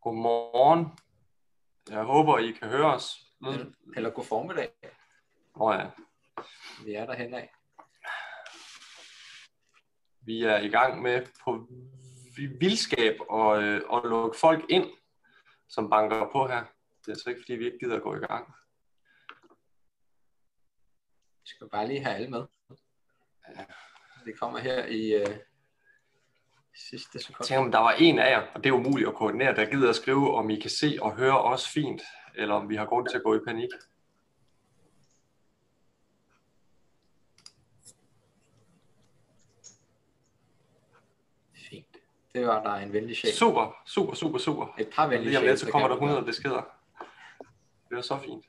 Godmorgen. Jeg håber, I kan høre os. Eller, eller god formiddag. Nå ja, Vi er derhen af. vi er i gang med på vi- vildskab og, øh, og lukke folk ind, som banker på her. Det er altså ikke, fordi vi ikke gider at gå i gang. Vi skal bare lige have alle med. Ja. Det kommer her i øh, sidste Jeg sekund. tænker, om der var en af jer, og det er umuligt at koordinere, der gider at skrive, om I kan se og høre os fint, eller om vi har grund til at gå i panik. Fint. Det var der en venlig sjæl. Super, super, super, super. Et par venlige Lige om lidt, så kommer der 100 beskeder. Det er så fint.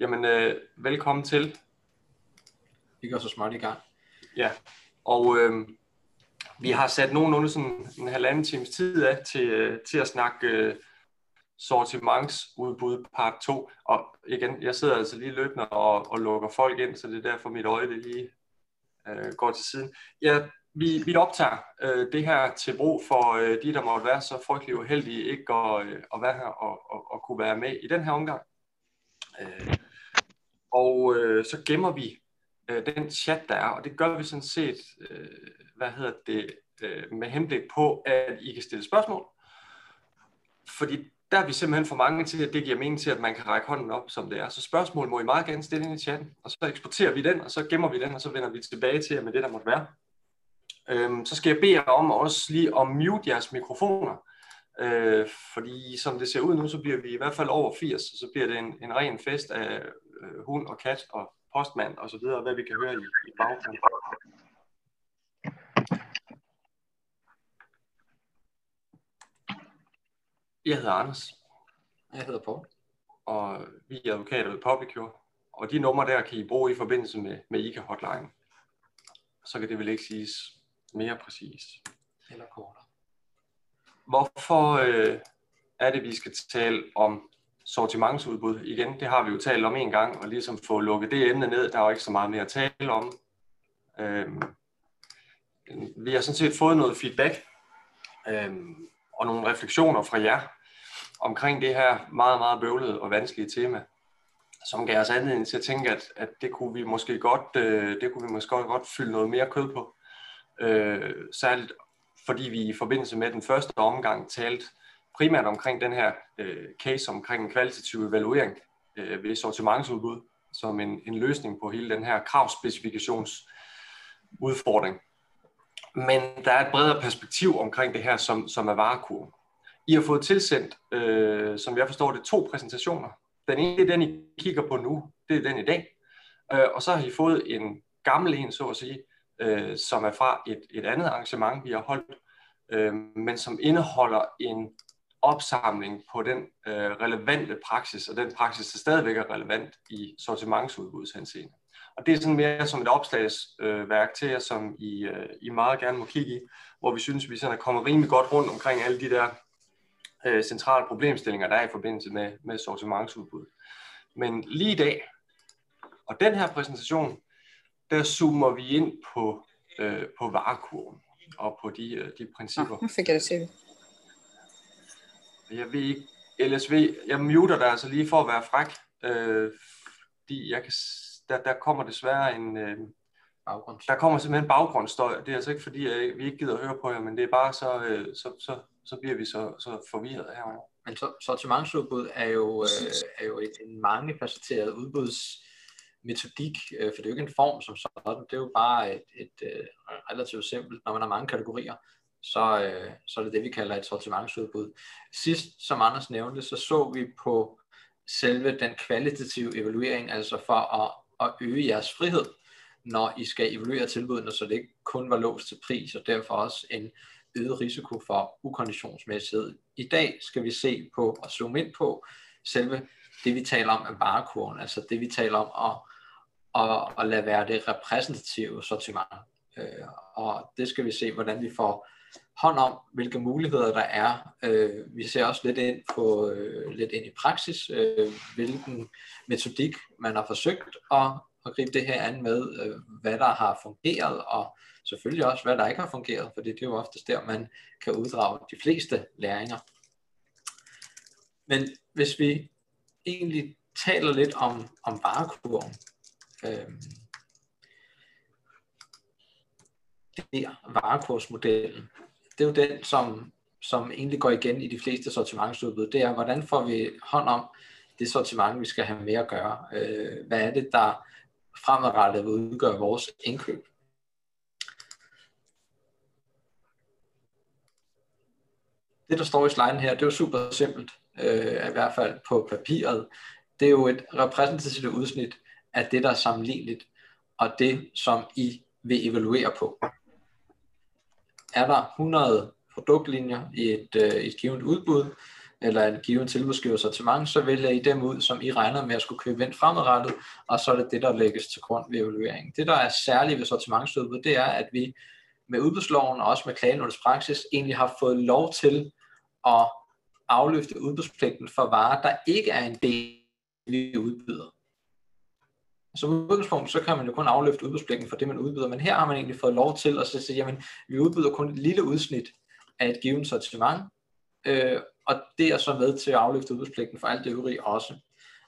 Jamen, øh, velkommen til. Vi går så småt i gang. Ja, og øh, vi har sat nogenlunde sådan en halvanden times tid af til, øh, til at snakke øh, sortimentsudbud part 2. Og igen, jeg sidder altså lige løbende og, og lukker folk ind, så det er derfor mit øje det lige øh, går til siden. Ja, vi, vi optager øh, det her til brug for øh, de, der måtte være så frygtelig uheldige ikke at, øh, at være her og, og, og kunne være med i den her omgang. Øh, og øh, så gemmer vi øh, den chat, der er, og det gør vi sådan set, øh, hvad hedder det, øh, med henblik på, at I kan stille spørgsmål. Fordi der er vi simpelthen for mange til, at det giver mening til, at man kan række hånden op, som det er. Så spørgsmål må I meget gerne stille ind i chatten, og så eksporterer vi den, og så gemmer vi den, og så vender vi tilbage til jer med det, der måtte være. Øhm, så skal jeg bede jer om også lige at mute jeres mikrofoner, øh, fordi som det ser ud nu, så bliver vi i hvert fald over 80, og så bliver det en, en ren fest af øh, hund og kat og postmand og så videre, hvad vi kan høre i, i baggrunden. Jeg hedder Anders, Jeg hedder Paul. og vi er advokater ved Publicure, og de numre der kan I bruge i forbindelse med, med ICA Hotline. Så kan det vel ikke siges mere præcist. Eller kortere. Hvorfor øh, er det, vi skal tale om sortimentsudbud igen? Det har vi jo talt om en gang, og ligesom få lukket det emne ned, der er jo ikke så meget mere at tale om. Øhm, vi har sådan set fået noget feedback øhm, og nogle refleksioner fra jer omkring det her meget, meget bøvlede og vanskelige tema, som gav os anledning til at tænke, at, at det kunne vi måske godt, øh, det kunne vi måske godt, fylde noget mere kød på. Øh, særligt fordi vi i forbindelse med den første omgang talte primært omkring den her øh, case omkring en kvalitativ evaluering øh, ved sortimentsudbud, som en, en løsning på hele den her kravspecifikationsudfordring. Men der er et bredere perspektiv omkring det her, som, som er varekurven. I har fået tilsendt, øh, som jeg forstår det, to præsentationer. Den ene det er den, I kigger på nu. Det er den i dag. Øh, og så har I fået en gammel en, så at sige, øh, som er fra et, et andet arrangement, vi har holdt, øh, men som indeholder en opsamling på den øh, relevante praksis, og den praksis, der stadigvæk er relevant i sortimentsudbudshenseende. Og det er sådan mere som et opslagsværk øh, til jer, som I, øh, I meget gerne må kigge i, hvor vi synes, vi sådan er kommet rimelig godt rundt omkring alle de der øh, centrale problemstillinger, der er i forbindelse med, med sortimentsudbud. Men lige i dag, og den her præsentation, der zoomer vi ind på, øh, på varekurven og på de, øh, de principper. Nu fik jeg det til. Jeg ved ikke, LSV, jeg muter dig altså lige for at være fræk, øh, fordi jeg kan, der, der kommer desværre en, øh, Baggrund. der kommer simpelthen baggrundsstøj. Det er altså ikke fordi, jeg, vi ikke gider at høre på jer, men det er bare så, øh, så, så, så bliver vi så, så forvirret herovre. Men så, sortimentsudbud er jo, øh, er jo et, en mangefacetteret udbudsmetodik, øh, for det er jo ikke en form som sådan, det er jo bare et, et øh, relativt simpelt, når man har mange kategorier, så, øh, så er det det, vi kalder et sortimentsudbud. Sidst, som Anders nævnte, så så vi på selve den kvalitative evaluering, altså for at, at øge jeres frihed, når I skal evaluere tilbudene, så det ikke kun var låst til pris, og derfor også en øget risiko for ukonditionsmæssighed. I dag skal vi se på og zoome ind på selve det, vi taler om af varekurven, altså det, vi taler om at, at, at lade være det repræsentative sortiment. Øh, og det skal vi se, hvordan vi får hånd om, hvilke muligheder der er. Øh, vi ser også lidt ind på øh, lidt ind i praksis, øh, hvilken metodik man har forsøgt at, at gribe det her an med, øh, hvad der har fungeret, og selvfølgelig også, hvad der ikke har fungeret, for det er jo oftest der, man kan uddrage de fleste læringer. Men hvis vi egentlig taler lidt om, om varekurven, øh, det er varekursmodellen. Det er jo den, som, som egentlig går igen i de fleste sortimentsudbud. Det er, hvordan får vi hånd om det sortiment, vi skal have med at gøre? Øh, hvad er det, der fremadrettet vil udgøre vores indkøb? Det, der står i sliden her, det er jo super simpelt, øh, i hvert fald på papiret. Det er jo et repræsentativt udsnit af det, der er sammenligneligt, og det, som I vil evaluere på er der 100 produktlinjer i et, øh, et givet udbud, eller en given tilbudsgiver sortiment, så vælger I dem ud, som I regner med at skulle købe ind fremadrettet, og så er det det, der lægges til grund ved evalueringen. Det, der er særligt ved sortimentsudbud, det er, at vi med udbudsloven og også med klagenådets praksis egentlig har fået lov til at afløfte udbudspligten for varer, der ikke er en del, vi udbyder. Som udgangspunkt, så kan man jo kun afløfte udbudspligten for det, man udbyder, men her har man egentlig fået lov til at sige, jamen, vi udbyder kun et lille udsnit af et givet sortiment, øh, og det er så med til at afløfte udbudspligten for alt det øvrige også.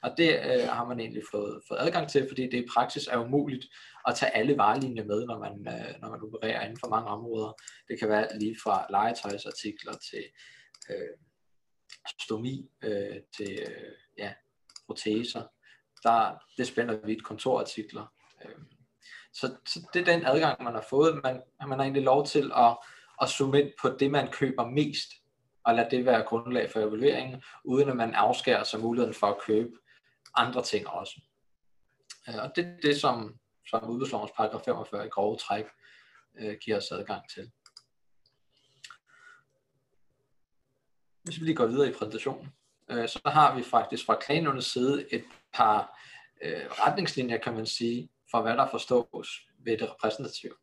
Og det øh, har man egentlig fået, fået adgang til, fordi det i praksis er umuligt at tage alle varelinjer med, når man, øh, når man opererer inden for mange områder. Det kan være lige fra legetøjsartikler til øh, stomi, øh, til øh, ja, proteser, der, det spænder vidt kontorartikler. Øh, så, så det er den adgang, man har fået. Man, man har egentlig lov til at, at zoome ind på det, man køber mest, og lade det være grundlag for evalueringen, uden at man afskærer sig muligheden for at købe andre ting også. Øh, og det er det, som, som udbudslovens paragraf 45 i grove træk øh, giver os adgang til. Hvis vi lige går videre i præsentationen, øh, så har vi faktisk fra klagenævnets side et par øh, retningslinjer, kan man sige, for hvad der forstås ved det repræsentative.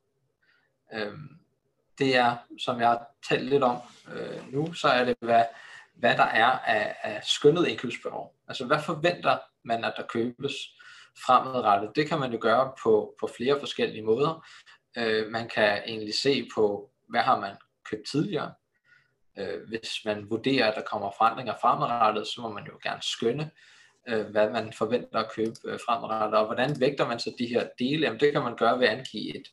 Øhm, det er, som jeg har talt lidt om øh, nu, så er det, hvad, hvad der er af, af skønnet indkøbsbehov. Altså, hvad forventer man, at der købes fremadrettet? Det kan man jo gøre på, på flere forskellige måder. Øh, man kan egentlig se på, hvad har man købt tidligere. Øh, hvis man vurderer, at der kommer forandringer fremadrettet, så må man jo gerne skønne, øh, hvad man forventer at købe øh, fremadrettet, og hvordan vægter man så de her dele? Jamen, det kan man gøre ved at angive et,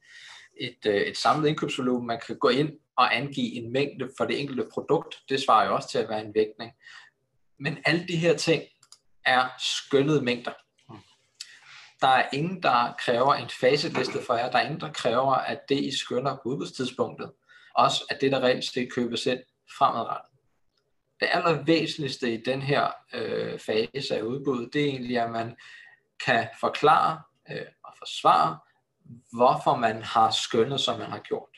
et, øh, et samlet indkøbsvolumen. Man kan gå ind og angive en mængde for det enkelte produkt. Det svarer jo også til at være en vægtning. Men alle de her ting er skønnede mængder. Der er ingen, der kræver en faseliste for jer. Der er ingen, der kræver, at det, I skønner på udbudstidspunktet, også at det, der reelt set købes ind fremadrettet det allervæsentligste i den her øh, fase af udbuddet, det er egentlig, at man kan forklare øh, og forsvare, hvorfor man har skønnet, som man har gjort.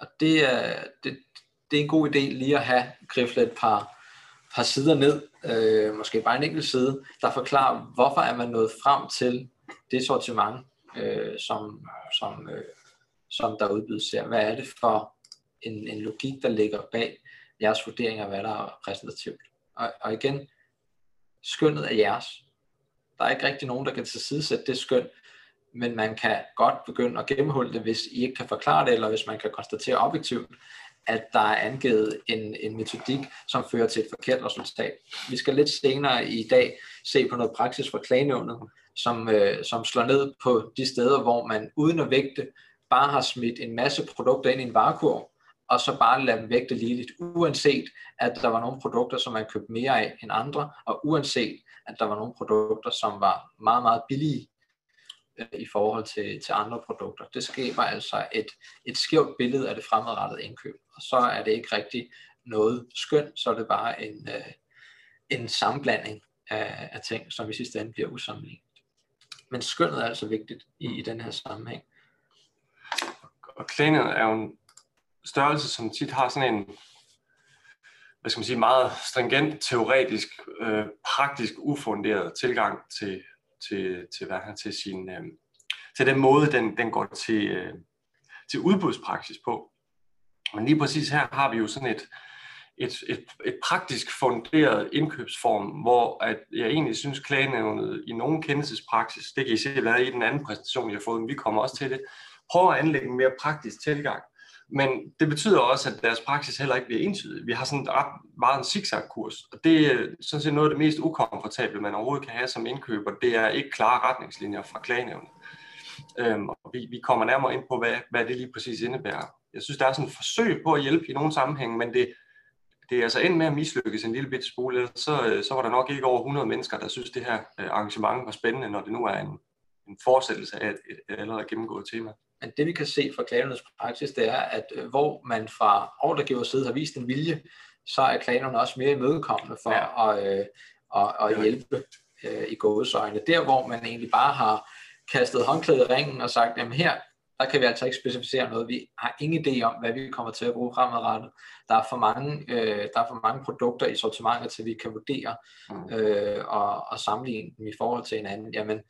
Og det er, det, det er en god idé lige at have griflet et par, par sider ned, øh, måske bare en enkelt side, der forklarer, hvorfor er man nået frem til det sortiment, øh, som, som, øh, som der udbydes her. Hvad er det for en, en logik, der ligger bag jeres vurdering af, hvad der er repræsentativt. Og, og igen, skønnet er jeres. Der er ikke rigtig nogen, der kan tilsidesætte det skøn, men man kan godt begynde at gennemhulle det, hvis I ikke kan forklare det, eller hvis man kan konstatere objektivt, at der er angivet en, en metodik, som fører til et forkert resultat. Vi skal lidt senere i dag se på noget praksis fra klagenævnet, som, øh, som slår ned på de steder, hvor man uden at vægte bare har smidt en masse produkter ind i en varekurv, og så bare lade dem vægte ligeligt, uanset at der var nogle produkter, som man købte mere af end andre, og uanset at der var nogle produkter, som var meget, meget billige øh, i forhold til, til andre produkter. Det skaber altså et, et skævt billede af det fremadrettede indkøb, og så er det ikke rigtig noget skønt, så er det bare en, øh, en sammenblanding af, af ting, som i sidste ende bliver usammenlignet. Men skønnet er altså vigtigt i, i den her sammenhæng. Og klænet er jo en størrelse, som tit har sådan en, hvad skal man sige, meget stringent, teoretisk, øh, praktisk ufunderet tilgang til, til, til, hvad til, sin, øh, til den måde, den, den går til, øh, til udbudspraksis på. Men lige præcis her har vi jo sådan et, et, et, et praktisk funderet indkøbsform, hvor at jeg egentlig synes, klagenævnet i nogen kendelsespraksis, det kan I se hvad i den anden præsentation, jeg har fået, men vi kommer også til det, prøver at anlægge en mere praktisk tilgang men det betyder også, at deres praksis heller ikke bliver entydig. Vi har sådan ret meget en zigzag-kurs, og det er sådan set noget af det mest ukomfortable, man overhovedet kan have som indkøber. Det er ikke klare retningslinjer fra klagenævnet. Øhm, og vi, vi kommer nærmere ind på, hvad, hvad det lige præcis indebærer. Jeg synes, der er sådan et forsøg på at hjælpe i nogle sammenhænge, men det, det er altså endt med at mislykkes en lille bit smule. Så, øh, så var der nok ikke over 100 mennesker, der synes, det her øh, arrangement var spændende, når det nu er en, en fortsættelse af et, et allerede gennemgået tema. Men det vi kan se fra klagernes praksis, det er, at øh, hvor man fra ordregivers side har vist en vilje, så er klagerne også mere imødekommende for ja. at, øh, at, at hjælpe øh, i gåsøjne. Der hvor man egentlig bare har kastet håndklædet i ringen og sagt, jamen her, der kan vi altså ikke specificere noget. Vi har ingen idé om, hvad vi kommer til at bruge fremadrettet. Der er for mange, øh, der er for mange produkter i sortimentet, til vi kan vurdere mm. øh, og, og sammenligne dem i forhold til hinanden. Jamen,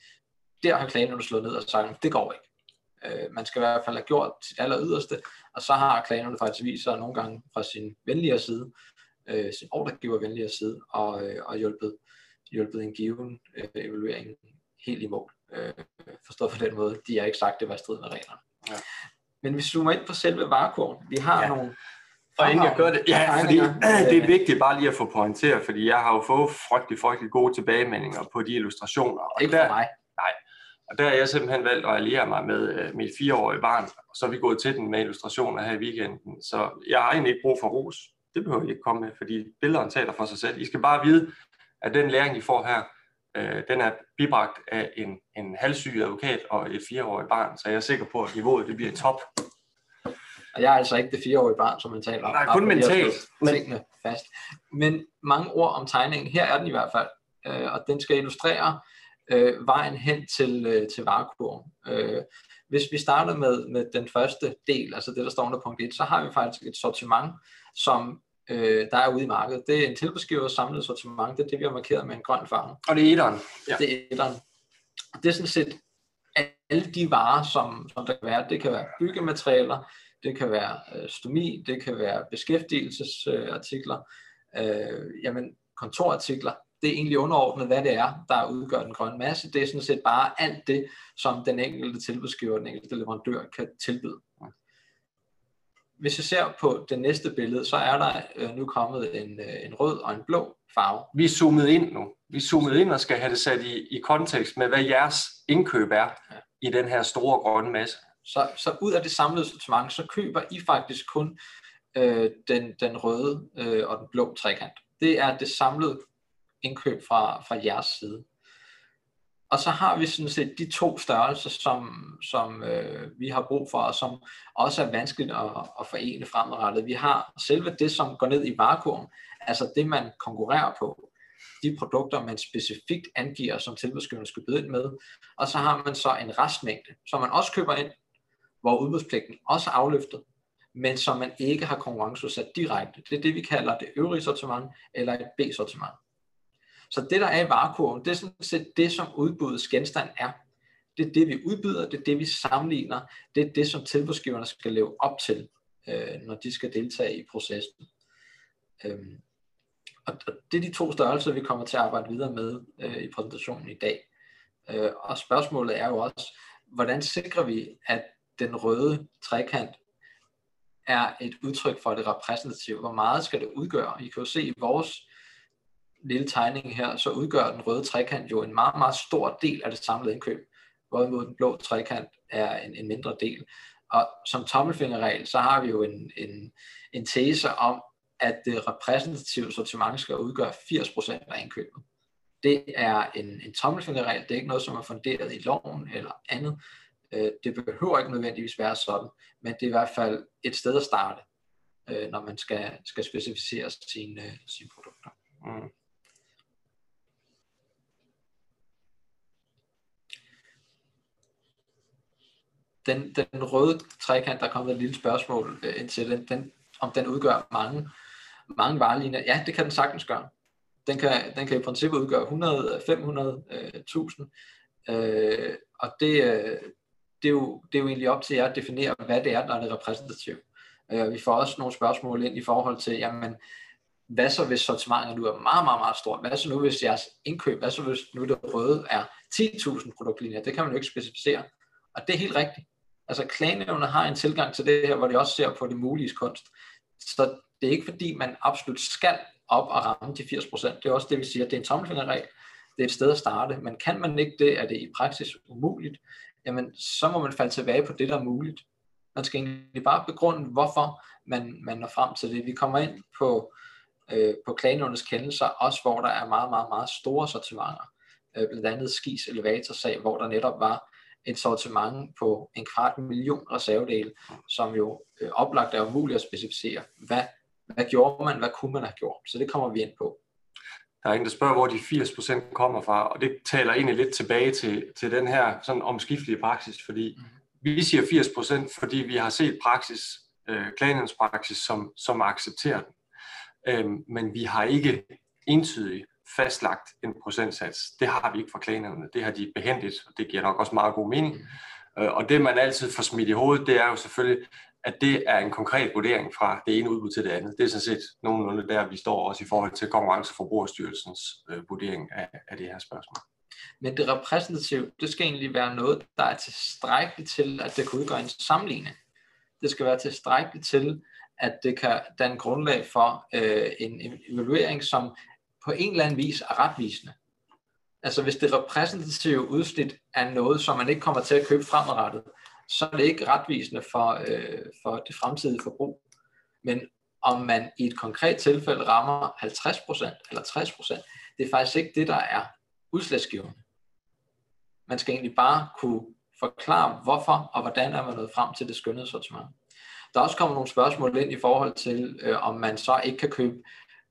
der har klagen slået ned og sagt, det går ikke. Øh, man skal i hvert fald have gjort sit aller yderste, og så har klagerne faktisk vist sig nogle gange fra sin venligere side, øh, sin ordregiver venligere side, og, øh, og hjulpet, hjulpet en given øh, evaluering helt i mål. Øh, forstået på den måde, de har ikke sagt, at det var i strid med reglerne. Ja. Men vi zoomer ind på selve varekurven. Vi har ja. nogle og inden jeg gør det, ja, fordi det er vigtigt bare lige at få pointeret, fordi jeg har jo fået frygtelig, frygtelig gode tilbagemeldinger på de illustrationer. Og ikke der, for mig. Og der har jeg simpelthen valgt at alliere mig med uh, mit fireårige barn, og så er vi gået til den med illustrationer her i weekenden. Så jeg har egentlig ikke brug for ros. Det behøver I ikke komme med, fordi billederne taler for sig selv. I skal bare vide, at den læring, I får her, uh, den er bibragt af en, en halvsyg advokat og et fireårigt barn, så jeg er sikker på, at niveauet det bliver top. Og jeg er altså ikke det fireårige barn, som man taler om. Nej, kun mentalt. Men... fast. Men mange ord om tegningen. Her er den i hvert fald. Uh, og den skal illustrere øh, vejen hen til, øh, til varekurven. Øh, hvis vi starter med, med den første del, altså det, der står under punkt 1, så har vi faktisk et sortiment, som øh, der er ude i markedet. Det er en tilbudsgiver samlet sortiment, det er det, vi har markeret med en grøn farve. Og det er etteren. Ja. Det er etteren. Det er sådan set alle de varer, som, som der kan være. Det kan være byggematerialer, det kan være øh, stomi, det kan være beskæftigelsesartikler, øh, jamen kontorartikler, det er egentlig underordnet, hvad det er, der udgør den grønne masse. Det er sådan set bare alt det, som den enkelte tilbudsgiver, den enkelte leverandør kan tilbyde. Hvis jeg ser på det næste billede, så er der øh, nu kommet en, øh, en rød og en blå farve. Vi er zoomet ind nu. Vi er zoomet ind og skal have det sat i, i kontekst med, hvad jeres indkøb er ja. i den her store grønne masse. Så, så ud af det samlede sortiment, så køber I faktisk kun øh, den, den røde øh, og den blå trekant. Det er det samlede indkøb fra, fra jeres side. Og så har vi sådan set de to størrelser, som, som øh, vi har brug for, og som også er vanskeligt at, at forene fremadrettet. Vi har selve det, som går ned i varekurven, altså det, man konkurrerer på, de produkter, man specifikt angiver, som tilbudsgiverne skal byde ind med. Og så har man så en restmængde, som man også køber ind, hvor udbudspligten også er afløftet, men som man ikke har konkurrenceudsat direkte. Det er det, vi kalder det øvrige sortiment eller et B-sortiment. Så det, der er i varekurven, det er sådan set det, som udbudets genstand er. Det er det, vi udbyder, det er det, vi sammenligner, det er det, som tilbudsgiverne skal leve op til, øh, når de skal deltage i processen. Øhm, og det er de to størrelser, vi kommer til at arbejde videre med øh, i præsentationen i dag. Øh, og spørgsmålet er jo også, hvordan sikrer vi, at den røde trekant er et udtryk for det repræsentative? Hvor meget skal det udgøre? I kan jo se i vores lille tegning her, så udgør den røde trekant jo en meget, meget stor del af det samlede indkøb, hvorimod den blå trekant er en, en mindre del. Og som tommelfingerregel, så har vi jo en, en, en tese om, at det repræsentative sortiment skal udgøre 80% af indkøbet. Det er en, en tommelfingerregel, det er ikke noget, som er funderet i loven eller andet. Øh, det behøver ikke nødvendigvis være sådan, men det er i hvert fald et sted at starte, øh, når man skal, skal specificere sine, øh, sine produkter. Mm. Den, den røde trekant, der er kommet et lille spørgsmål øh, ind til den, den, om den udgør mange, mange varelinjer. Ja, det kan den sagtens gøre. Den kan, den kan i princippet udgøre 100, 500, øh, 1000. Øh, øh, og det, øh, det, er jo, det er jo egentlig op til jer at definere, hvad det er, der er repræsentativt. Øh, vi får også nogle spørgsmål ind i forhold til, jamen, hvad så hvis sortimentet nu er meget, meget, meget stort? Hvad så nu hvis jeres indkøb, hvad så hvis nu det røde er 10.000 produktlinjer? Det kan man jo ikke specificere. Og det er helt rigtigt. Altså klagenævnet har en tilgang til det her, hvor de også ser på det mulige kunst. Så det er ikke fordi, man absolut skal op og ramme de 80%. Det er også det, vi siger, det er en tommelfingerregel. Det er et sted at starte. Men kan man ikke det, er det i praksis umuligt, jamen så må man falde tilbage på det, der er muligt. Man skal egentlig bare begrunde, hvorfor man, man når frem til det. Vi kommer ind på, øh, på klagenævnets kendelser, også hvor der er meget, meget, meget store sortimenter. Øh, blandt andet Skis elevatorsag, hvor der netop var et sortiment på en kvart million reservedele, som jo øh, oplagt er umuligt at specificere. Hvad, hvad gjorde man, hvad kunne man have gjort? Så det kommer vi ind på. Der er en, der spørger, hvor de 80% kommer fra, og det taler egentlig lidt tilbage til, til den her sådan omskiftelige praksis, fordi mm. vi siger 80%, fordi vi har set praksis, øh, praksis, som, som accepterer den. Øhm, men vi har ikke entydigt fastlagt en procentsats. Det har vi ikke fra klanerne. Det har de behendigt, og det giver nok også meget god mening. Øh, og det man altid får smidt i hovedet, det er jo selvfølgelig, at det er en konkret vurdering fra det ene udbud til det andet. Det er sådan set nogenlunde der, vi står også i forhold til Konkurrence- og Forbrugerstyrelsens øh, vurdering af, af det her spørgsmål. Men det repræsentative, det skal egentlig være noget, der er tilstrækkeligt til, at det kan udgøre en sammenligning. Det skal være tilstrækkeligt til, at det kan danne grundlag for øh, en evaluering, som på en eller anden vis er retvisende. Altså hvis det repræsentative udsnit er noget, som man ikke kommer til at købe fremadrettet, så er det ikke retvisende for, øh, for det fremtidige forbrug. Men om man i et konkret tilfælde rammer 50% eller 60%, det er faktisk ikke det, der er udslagsgivende. Man skal egentlig bare kunne forklare, hvorfor og hvordan er man nået frem til det skønnede sortiment. Der er også kommet nogle spørgsmål ind i forhold til, øh, om man så ikke kan købe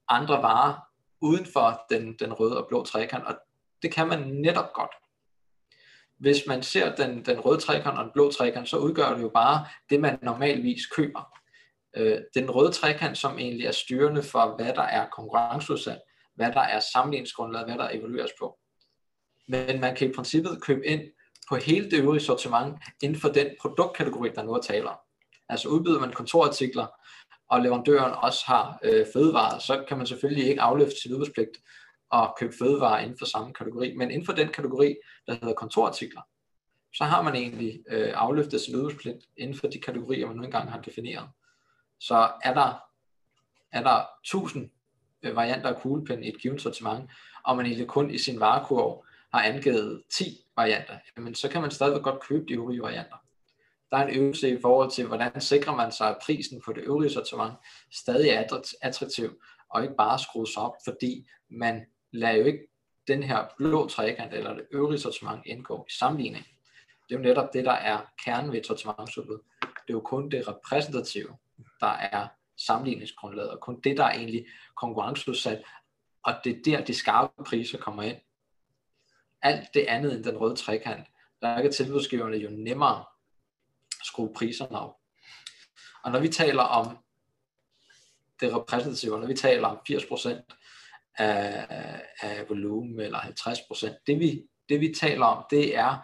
andre varer uden for den, den røde og blå trekant, og det kan man netop godt. Hvis man ser den, den røde trekant og den blå trekant, så udgør det jo bare det, man normalvis køber. Øh, den røde trekant, som egentlig er styrende for, hvad der er konkurrenceudsat, hvad der er sammenligningsgrundlaget, hvad der evalueres på. Men man kan i princippet købe ind på hele det øvrige sortiment inden for den produktkategori, der nu er taler. Altså udbyder man kontorartikler, og leverandøren også har øh, fødevarer, så kan man selvfølgelig ikke afløfte sin udbudspligt og købe fødevarer inden for samme kategori. Men inden for den kategori, der hedder kontorartikler, så har man egentlig øh, afløftet sin udbudspligt inden for de kategorier, man nu engang har defineret. Så er der, er der 1000 øh, varianter af kuglepen i et givet sortiment, og man egentlig kun i sin varekurv har angivet 10 varianter, jamen så kan man stadigvæk godt købe de øvrige varianter der er en øvelse i forhold til, hvordan sikrer man sig, at prisen på det øvrige sortiment stadig er attraktiv, og ikke bare skrues op, fordi man lader jo ikke den her blå trekant eller det øvrige sortiment indgå i sammenligning. Det er jo netop det, der er kernen ved et sortimentsudbud. Det er jo kun det repræsentative, der er sammenligningsgrundlaget, og kun det, der er egentlig konkurrenceudsat, og det er der, de skarpe priser kommer ind. Alt det andet end den røde trekant, der kan tilbudsgiverne jo nemmere skrue priserne op. Og når vi taler om det repræsentative, når vi taler om 80% af, af volumen eller 50%, det vi, det vi taler om, det er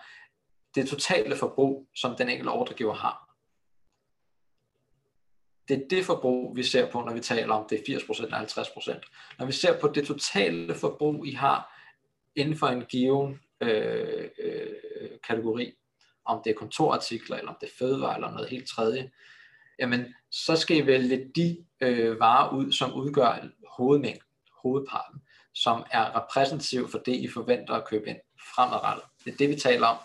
det totale forbrug, som den enkelte ordregiver har. Det er det forbrug, vi ser på, når vi taler om det 80% eller 50%. Når vi ser på det totale forbrug, I har inden for en given øh, øh, kategori, om det er kontorartikler, eller om det er fødevare, eller noget helt tredje, jamen så skal I vælge de øh, varer ud, som udgør hovedmængden, hovedparten, som er repræsentativ for det, I forventer at købe ind fremadrettet. Det er det, vi taler om,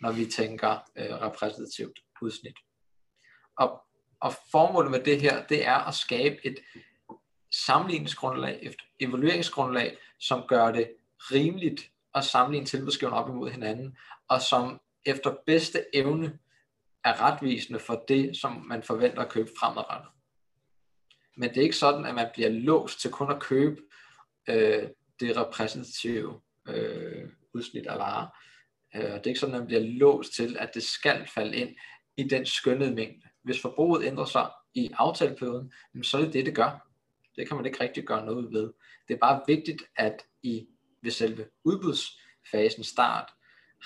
når vi tænker øh, repræsentativt udsnit. Og, og formålet med det her, det er at skabe et sammenligningsgrundlag, et evalueringsgrundlag, som gør det rimeligt at sammenligne tilbudsgiverne op imod hinanden, og som efter bedste evne er retvisende for det, som man forventer at købe fremadrettet. Men det er ikke sådan, at man bliver låst til kun at købe øh, det repræsentative øh, udsnit af varer. Øh, det er ikke sådan, at man bliver låst til, at det skal falde ind i den skønnede mængde. Hvis forbruget ændrer sig i aftaleperioden, så er det det, det gør. Det kan man ikke rigtig gøre noget ved. Det er bare vigtigt, at i ved selve udbudsfasen start,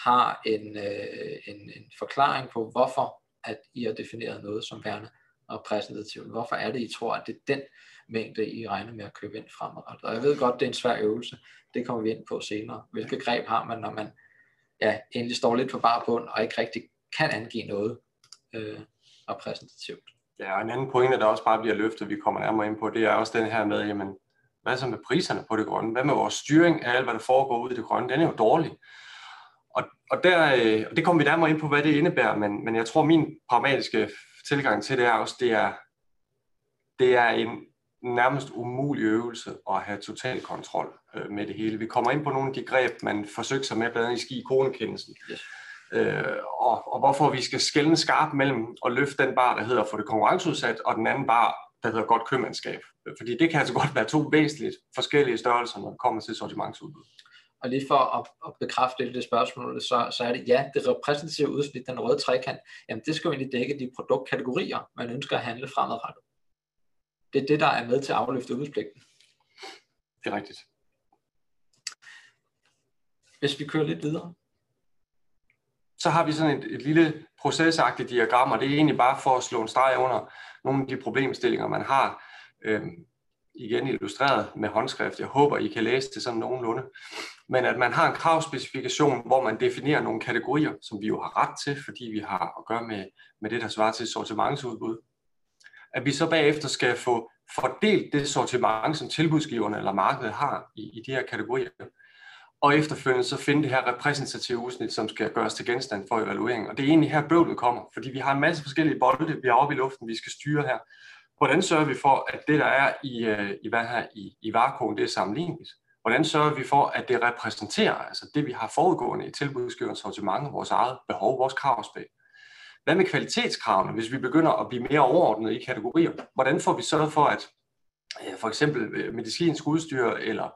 har en, øh, en, en forklaring på, hvorfor at I har defineret noget som værende repræsentativt. Hvorfor er det, I tror, at det er den mængde, I regner med at købe ind fremadrettet? Og jeg ved godt, det er en svær øvelse. Det kommer vi ind på senere. Hvilke greb har man, når man ja, endelig står lidt på bare bund og ikke rigtig kan angive noget øh, repræsentativt. Ja, og en anden pointe, der også bare bliver løftet, vi kommer nærmere ind på, det er også den her med, jamen, hvad så med priserne på det grønne? Hvad med vores styring af alt, hvad der foregår ude i det grønne? Den er jo dårlig. Og, der, øh, og det kommer vi nærmere ind på, hvad det indebærer, men, men jeg tror, min pragmatiske tilgang til det er også, det er, det er en nærmest umulig øvelse at have total kontrol øh, med det hele. Vi kommer ind på nogle af de greb, man forsøgte sig med, blandt andet i ski konekendelsen. Yes. Øh, og, og hvorfor vi skal skælne skarpt mellem at løfte den bar, der hedder for det konkurrenceudsat, og den anden bar, der hedder godt købmandskab. Fordi det kan altså godt være to væsentligt forskellige størrelser, når det kommer til sortimentsudbud. Og lige for at, at bekræfte det spørgsmål, så, så er det, ja, det repræsentative udsnit, den røde trekant, jamen det skal jo egentlig dække de produktkategorier, man ønsker at handle fremadrettet. Det er det, der er med til at afløfte udbudspligten. Det er rigtigt. Hvis vi kører lidt videre. Så har vi sådan et, et lille procesagtigt diagram, og det er egentlig bare for at slå en streg under nogle af de problemstillinger, man har. Øhm, igen illustreret med håndskrift. Jeg håber, I kan læse det sådan nogenlunde. Men at man har en kravspecifikation, hvor man definerer nogle kategorier, som vi jo har ret til, fordi vi har at gøre med, med det, der svarer til sortimentsudbud. At vi så bagefter skal få fordelt det sortiment, som tilbudsgiverne eller markedet har i, i de her kategorier, og efterfølgende så finde det her repræsentative udsnit, som skal gøres til genstand for evaluering. Og det er egentlig her bøvlet kommer, fordi vi har en masse forskellige bolde, vi har oppe i luften, vi skal styre her. Hvordan sørger vi for, at det, der er i, øh, i, hvad her, i, i varekogen, det er sammenligneligt? Hvordan sørger vi for, at det repræsenterer altså det, vi har forudgående i tilbudsgiverens sortiment, vores eget behov, vores kravspæg? Hvad med kvalitetskravene, hvis vi begynder at blive mere overordnet i kategorier? Hvordan får vi sørget for, at øh, for eksempel øh, medicinsk udstyr eller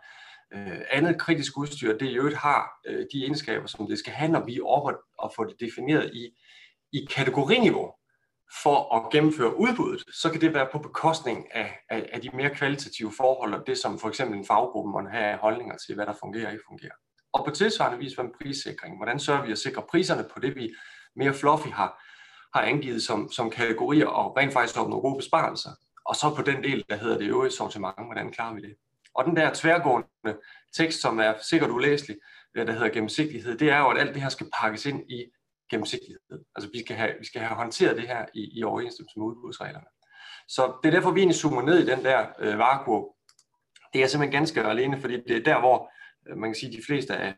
øh, andet kritisk udstyr, det i øvrigt har øh, de egenskaber, som det skal have, når vi er oppe og få det defineret i, i kategoriniveau for at gennemføre udbuddet, så kan det være på bekostning af, af, af de mere kvalitative forhold, og det som for eksempel en faggruppe må have holdninger til, hvad der fungerer og ikke fungerer. Og på tilsvarende vis, hvad med prissikring? Hvordan sørger vi at sikre priserne på det, vi mere fluffy har, har angivet som, som kategorier, og rent faktisk opnå gode besparelser? Og så på den del, der hedder det øvrige sortiment, hvordan klarer vi det? Og den der tværgående tekst, som er sikkert ulæselig, øh, der hedder gennemsigtighed, det er jo, at alt det her skal pakkes ind i gennemsigtighed. Altså vi skal have, vi skal have håndteret det her i, i overensstemmelse med udbudsreglerne. Så det er derfor, vi egentlig zoomer ned i den der øh, varekurve. Det er simpelthen ganske alene, fordi det er der, hvor øh, man kan sige, de fleste af,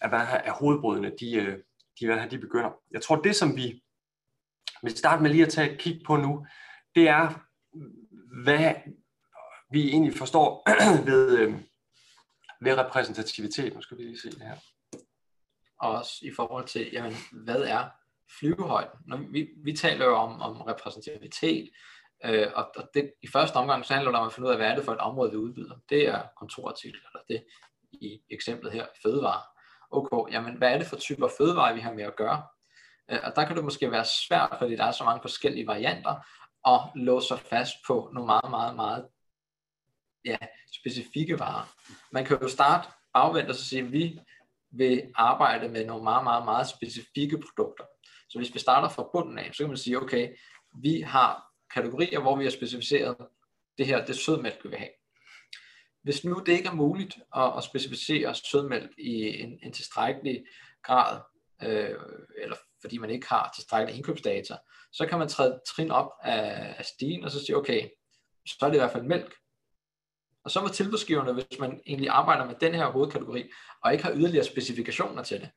af, hvad af hovedbrydene, de, øh, de, hvad her, de begynder. Jeg tror, det som vi vil starte med lige at tage et kig på nu, det er, hvad vi egentlig forstår ved, øh, ved repræsentativitet. Nu skal vi lige se det her også i forhold til, jamen, hvad er flyvehøjden? Når vi, vi taler jo om, om repræsentativitet, øh, og, og det, i første omgang så handler det om at finde ud af, hvad er det for et område, vi udbyder. Det er kontorartikler, eller det i eksemplet her, fødevare. Okay, jamen hvad er det for typer fødevare, vi har med at gøre? Øh, og der kan det måske være svært, fordi der er så mange forskellige varianter, at låse sig fast på nogle meget, meget, meget ja, specifikke varer. Man kan jo starte bagvendt og så sige, at vi vil arbejde med nogle meget, meget, meget specifikke produkter. Så hvis vi starter fra bunden af, så kan man sige, okay, vi har kategorier, hvor vi har specificeret, det her, det sødmælk, vi vil have. Hvis nu det ikke er muligt at, at specificere sødmælk i en, en tilstrækkelig grad, øh, eller fordi man ikke har tilstrækkelig indkøbsdata, så kan man træde trin op af, af stigen, og så sige, okay, så er det i hvert fald mælk, og så var tilbudsgiverne, hvis man egentlig arbejder med den her hovedkategori, og ikke har yderligere specifikationer til det,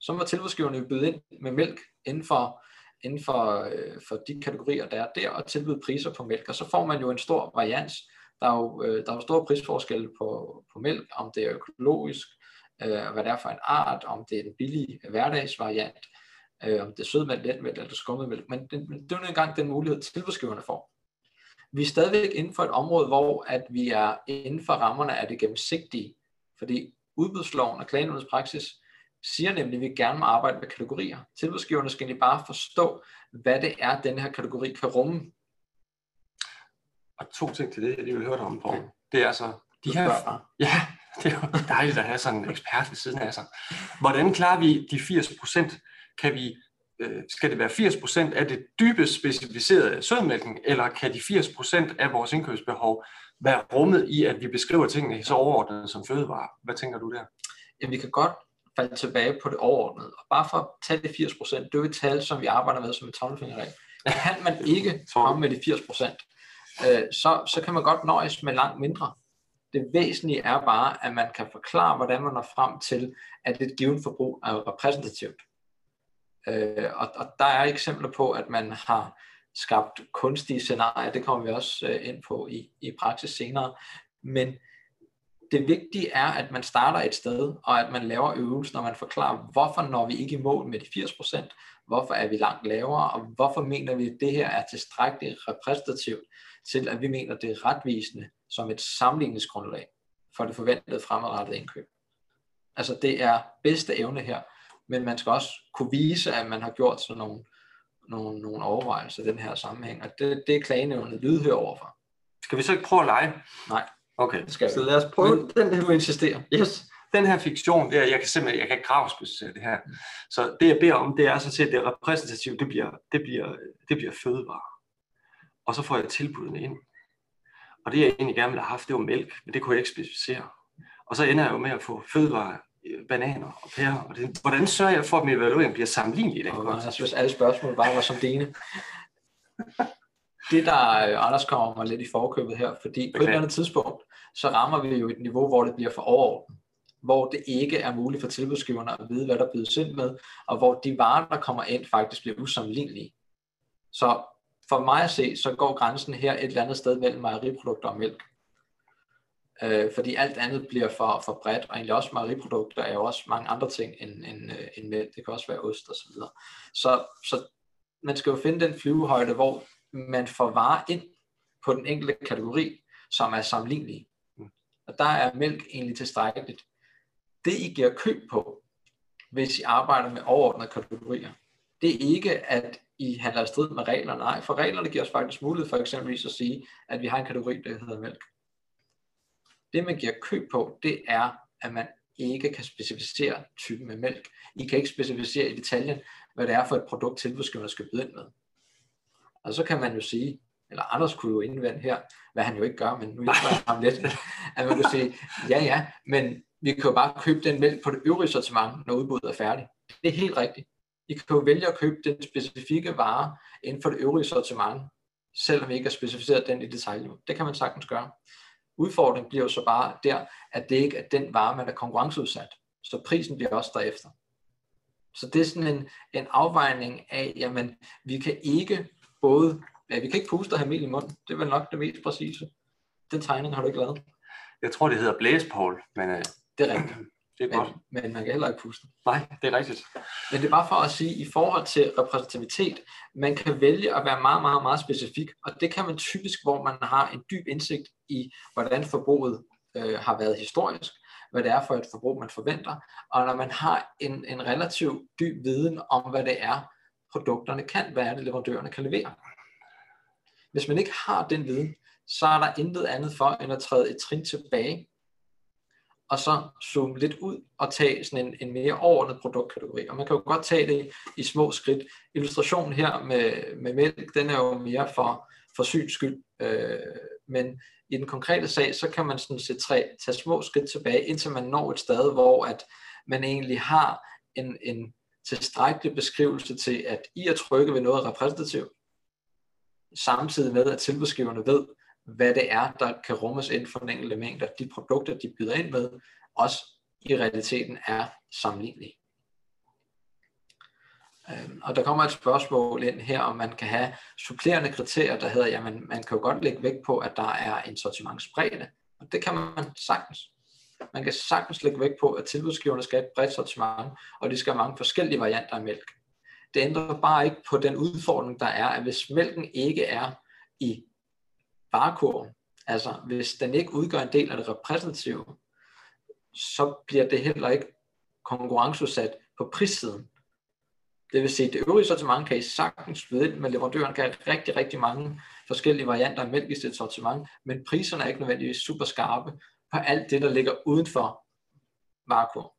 så må tilbudsgiverne jo byde ind med mælk inden for, inden for, øh, for de kategorier, der er der, og tilbyde priser på mælk. Og så får man jo en stor varians. Der er jo, øh, der er jo store prisforskelle på, på mælk, om det er økologisk, øh, hvad det er for en art, om det er en billig hverdagsvariant, øh, om det er sødmælk, letmælk eller skummemælk. Men det, det er jo engang den mulighed, tilbudsgiverne får vi er stadigvæk inden for et område, hvor at vi er inden for rammerne af det gennemsigtige. Fordi udbudsloven og klagenævnets praksis siger nemlig, at vi gerne må arbejde med kategorier. Tilbudsgiverne skal egentlig bare forstå, hvad det er, den her kategori kan rumme. Og to ting til det, jeg lige vil høre dig om på. Det er altså, de her, ja, det er jo dejligt at have sådan en ekspert ved siden af sig. Hvordan klarer vi de 80 procent? Kan vi øh, skal det være 80% af det dybest specificerede sødmælken, eller kan de 80% af vores indkøbsbehov være rummet i, at vi beskriver tingene så overordnet som fødevare? Hvad tænker du der? Ja, vi kan godt falde tilbage på det overordnede. Og bare for at tage de 80 procent, det er jo et tal, som vi arbejder med som et tommelfingerregel. Kan man ikke komme med de 80 procent, øh, så, så kan man godt nøjes med langt mindre. Det væsentlige er bare, at man kan forklare, hvordan man når frem til, at et givet forbrug er repræsentativt. Øh, og, og der er eksempler på, at man har skabt kunstige scenarier, det kommer vi også øh, ind på i, i praksis senere, men det vigtige er, at man starter et sted, og at man laver øvelsen, når man forklarer, hvorfor når vi ikke i mål med de 80%, hvorfor er vi langt lavere, og hvorfor mener vi, at det her er tilstrækkeligt repræsentativt til, at vi mener, det er retvisende som et sammenligningsgrundlag for det forventede fremadrettede indkøb. Altså det er bedste evne her, men man skal også kunne vise, at man har gjort sådan nogle, nogle, nogle overvejelser i den her sammenhæng, og det, det er klagenævnet lydhør overfor. Skal vi så ikke prøve at lege? Nej. Okay, skal så lad os prøve du, den her. Du insisterer. Yes. Den her fiktion, det er, jeg kan simpelthen jeg kan kravspecificere det her. Så det jeg beder om, det er så set, det repræsentativt, det bliver, det bliver, det bliver fødevare. Og så får jeg tilbudene ind. Og det jeg egentlig gerne ville have haft, det var mælk, men det kunne jeg ikke specificere. Og så ender jeg jo med at få fødevare, bananer og pærer. Og det, hvordan sørger jeg for, at min evaluering bliver sammenlignelig i den kontekst? Jeg synes, alle spørgsmål bare var som det ene. Det, der øh, Anders kommer mig lidt i forkøbet her, fordi okay. på et eller andet tidspunkt, så rammer vi jo et niveau, hvor det bliver for overordnet hvor det ikke er muligt for tilbudsgiverne at vide, hvad der bydes ind med, og hvor de varer, der kommer ind, faktisk bliver usammenlignelige. Så for mig at se, så går grænsen her et eller andet sted mellem mejeriprodukter og mælk. Øh, fordi alt andet bliver for, for bredt, og egentlig også mejeriprodukter er jo også mange andre ting end, end, øh, end mælk. Det kan også være ost og så videre. Så, så man skal jo finde den flyvehøjde, hvor man får varer ind på den enkelte kategori, som er sammenlignelige. Og der er mælk egentlig tilstrækkeligt. Det I giver køb på, hvis I arbejder med overordnede kategorier, det er ikke, at I handler i strid med reglerne. Nej, for reglerne giver os faktisk mulighed for eksempelvis at sige, at vi har en kategori, der hedder mælk. Det man giver køb på, det er, at man ikke kan specificere typen af mælk. I kan ikke specificere i detaljen, hvad det er for et produkt, tilbudsgiverne skal byde ind med. Og så kan man jo sige, eller Anders kunne jo indvende her, hvad han jo ikke gør, men nu hjælper jeg ham lidt, at man kan sige, ja ja, men vi kan jo bare købe den mælk på det øvrige sortiment, når udbuddet er færdigt. Det er helt rigtigt. I kan jo vælge at købe den specifikke vare inden for det øvrige sortiment, selvom I ikke har specificeret den i detaljen. Det kan man sagtens gøre. Udfordringen bliver jo så bare der, at det ikke er den vare, man er konkurrenceudsat. Så prisen bliver også derefter. Så det er sådan en, en afvejning af, jamen, vi kan ikke både, ja, vi kan ikke puste og have mel i munden. Det er vel nok det mest præcise. Den tegning har du ikke lavet. Jeg tror, det hedder blæspål, men øh, det er rigtigt. Det er men, godt. men man kan heller ikke puste. Nej, det er rigtigt. Men det er bare for at sige, i forhold til repræsentativitet, man kan vælge at være meget, meget, meget specifik, og det kan man typisk, hvor man har en dyb indsigt i, hvordan forbruget øh, har været historisk, hvad det er for et forbrug, man forventer, og når man har en, en relativt dyb viden om, hvad det er, produkterne kan, hvad er det, leverandørerne kan levere. Hvis man ikke har den viden, så er der intet andet for, end at træde et trin tilbage og så zoome lidt ud og tage sådan en, en mere overordnet produktkategori. Og man kan jo godt tage det i små skridt. Illustrationen her med, med mælk, den er jo mere for, for syns skyld. Øh, men i den konkrete sag, så kan man sådan set tre, tage små skridt tilbage, indtil man når et sted, hvor at man egentlig har en, en tilstrækkelig beskrivelse til, at I er trygge ved noget repræsentativt, samtidig med, at tilbudsgiverne ved, hvad det er, der kan rummes inden for den enkelte mængde. De produkter, de byder ind med, også i realiteten er sammenlignelige. Øhm, og der kommer et spørgsmål ind her, om man kan have supplerende kriterier, der hedder, jamen man kan jo godt lægge vægt på, at der er en sortimentsbredde. Og det kan man sagtens. Man kan sagtens lægge vægt på, at tilbudsgiverne skal have et bredt sortiment, og de skal have mange forskellige varianter af mælk. Det ændrer bare ikke på den udfordring, der er, at hvis mælken ikke er i varekurven, altså hvis den ikke udgør en del af det repræsentative, så bliver det heller ikke konkurrenceudsat på prissiden. Det vil sige, at det øvrige sortiment kan I sagtens byde ind, men leverandøren kan have rigtig, rigtig mange forskellige varianter af mælk i sit sortiment, men priserne er ikke nødvendigvis super skarpe på alt det, der ligger uden for varekurven.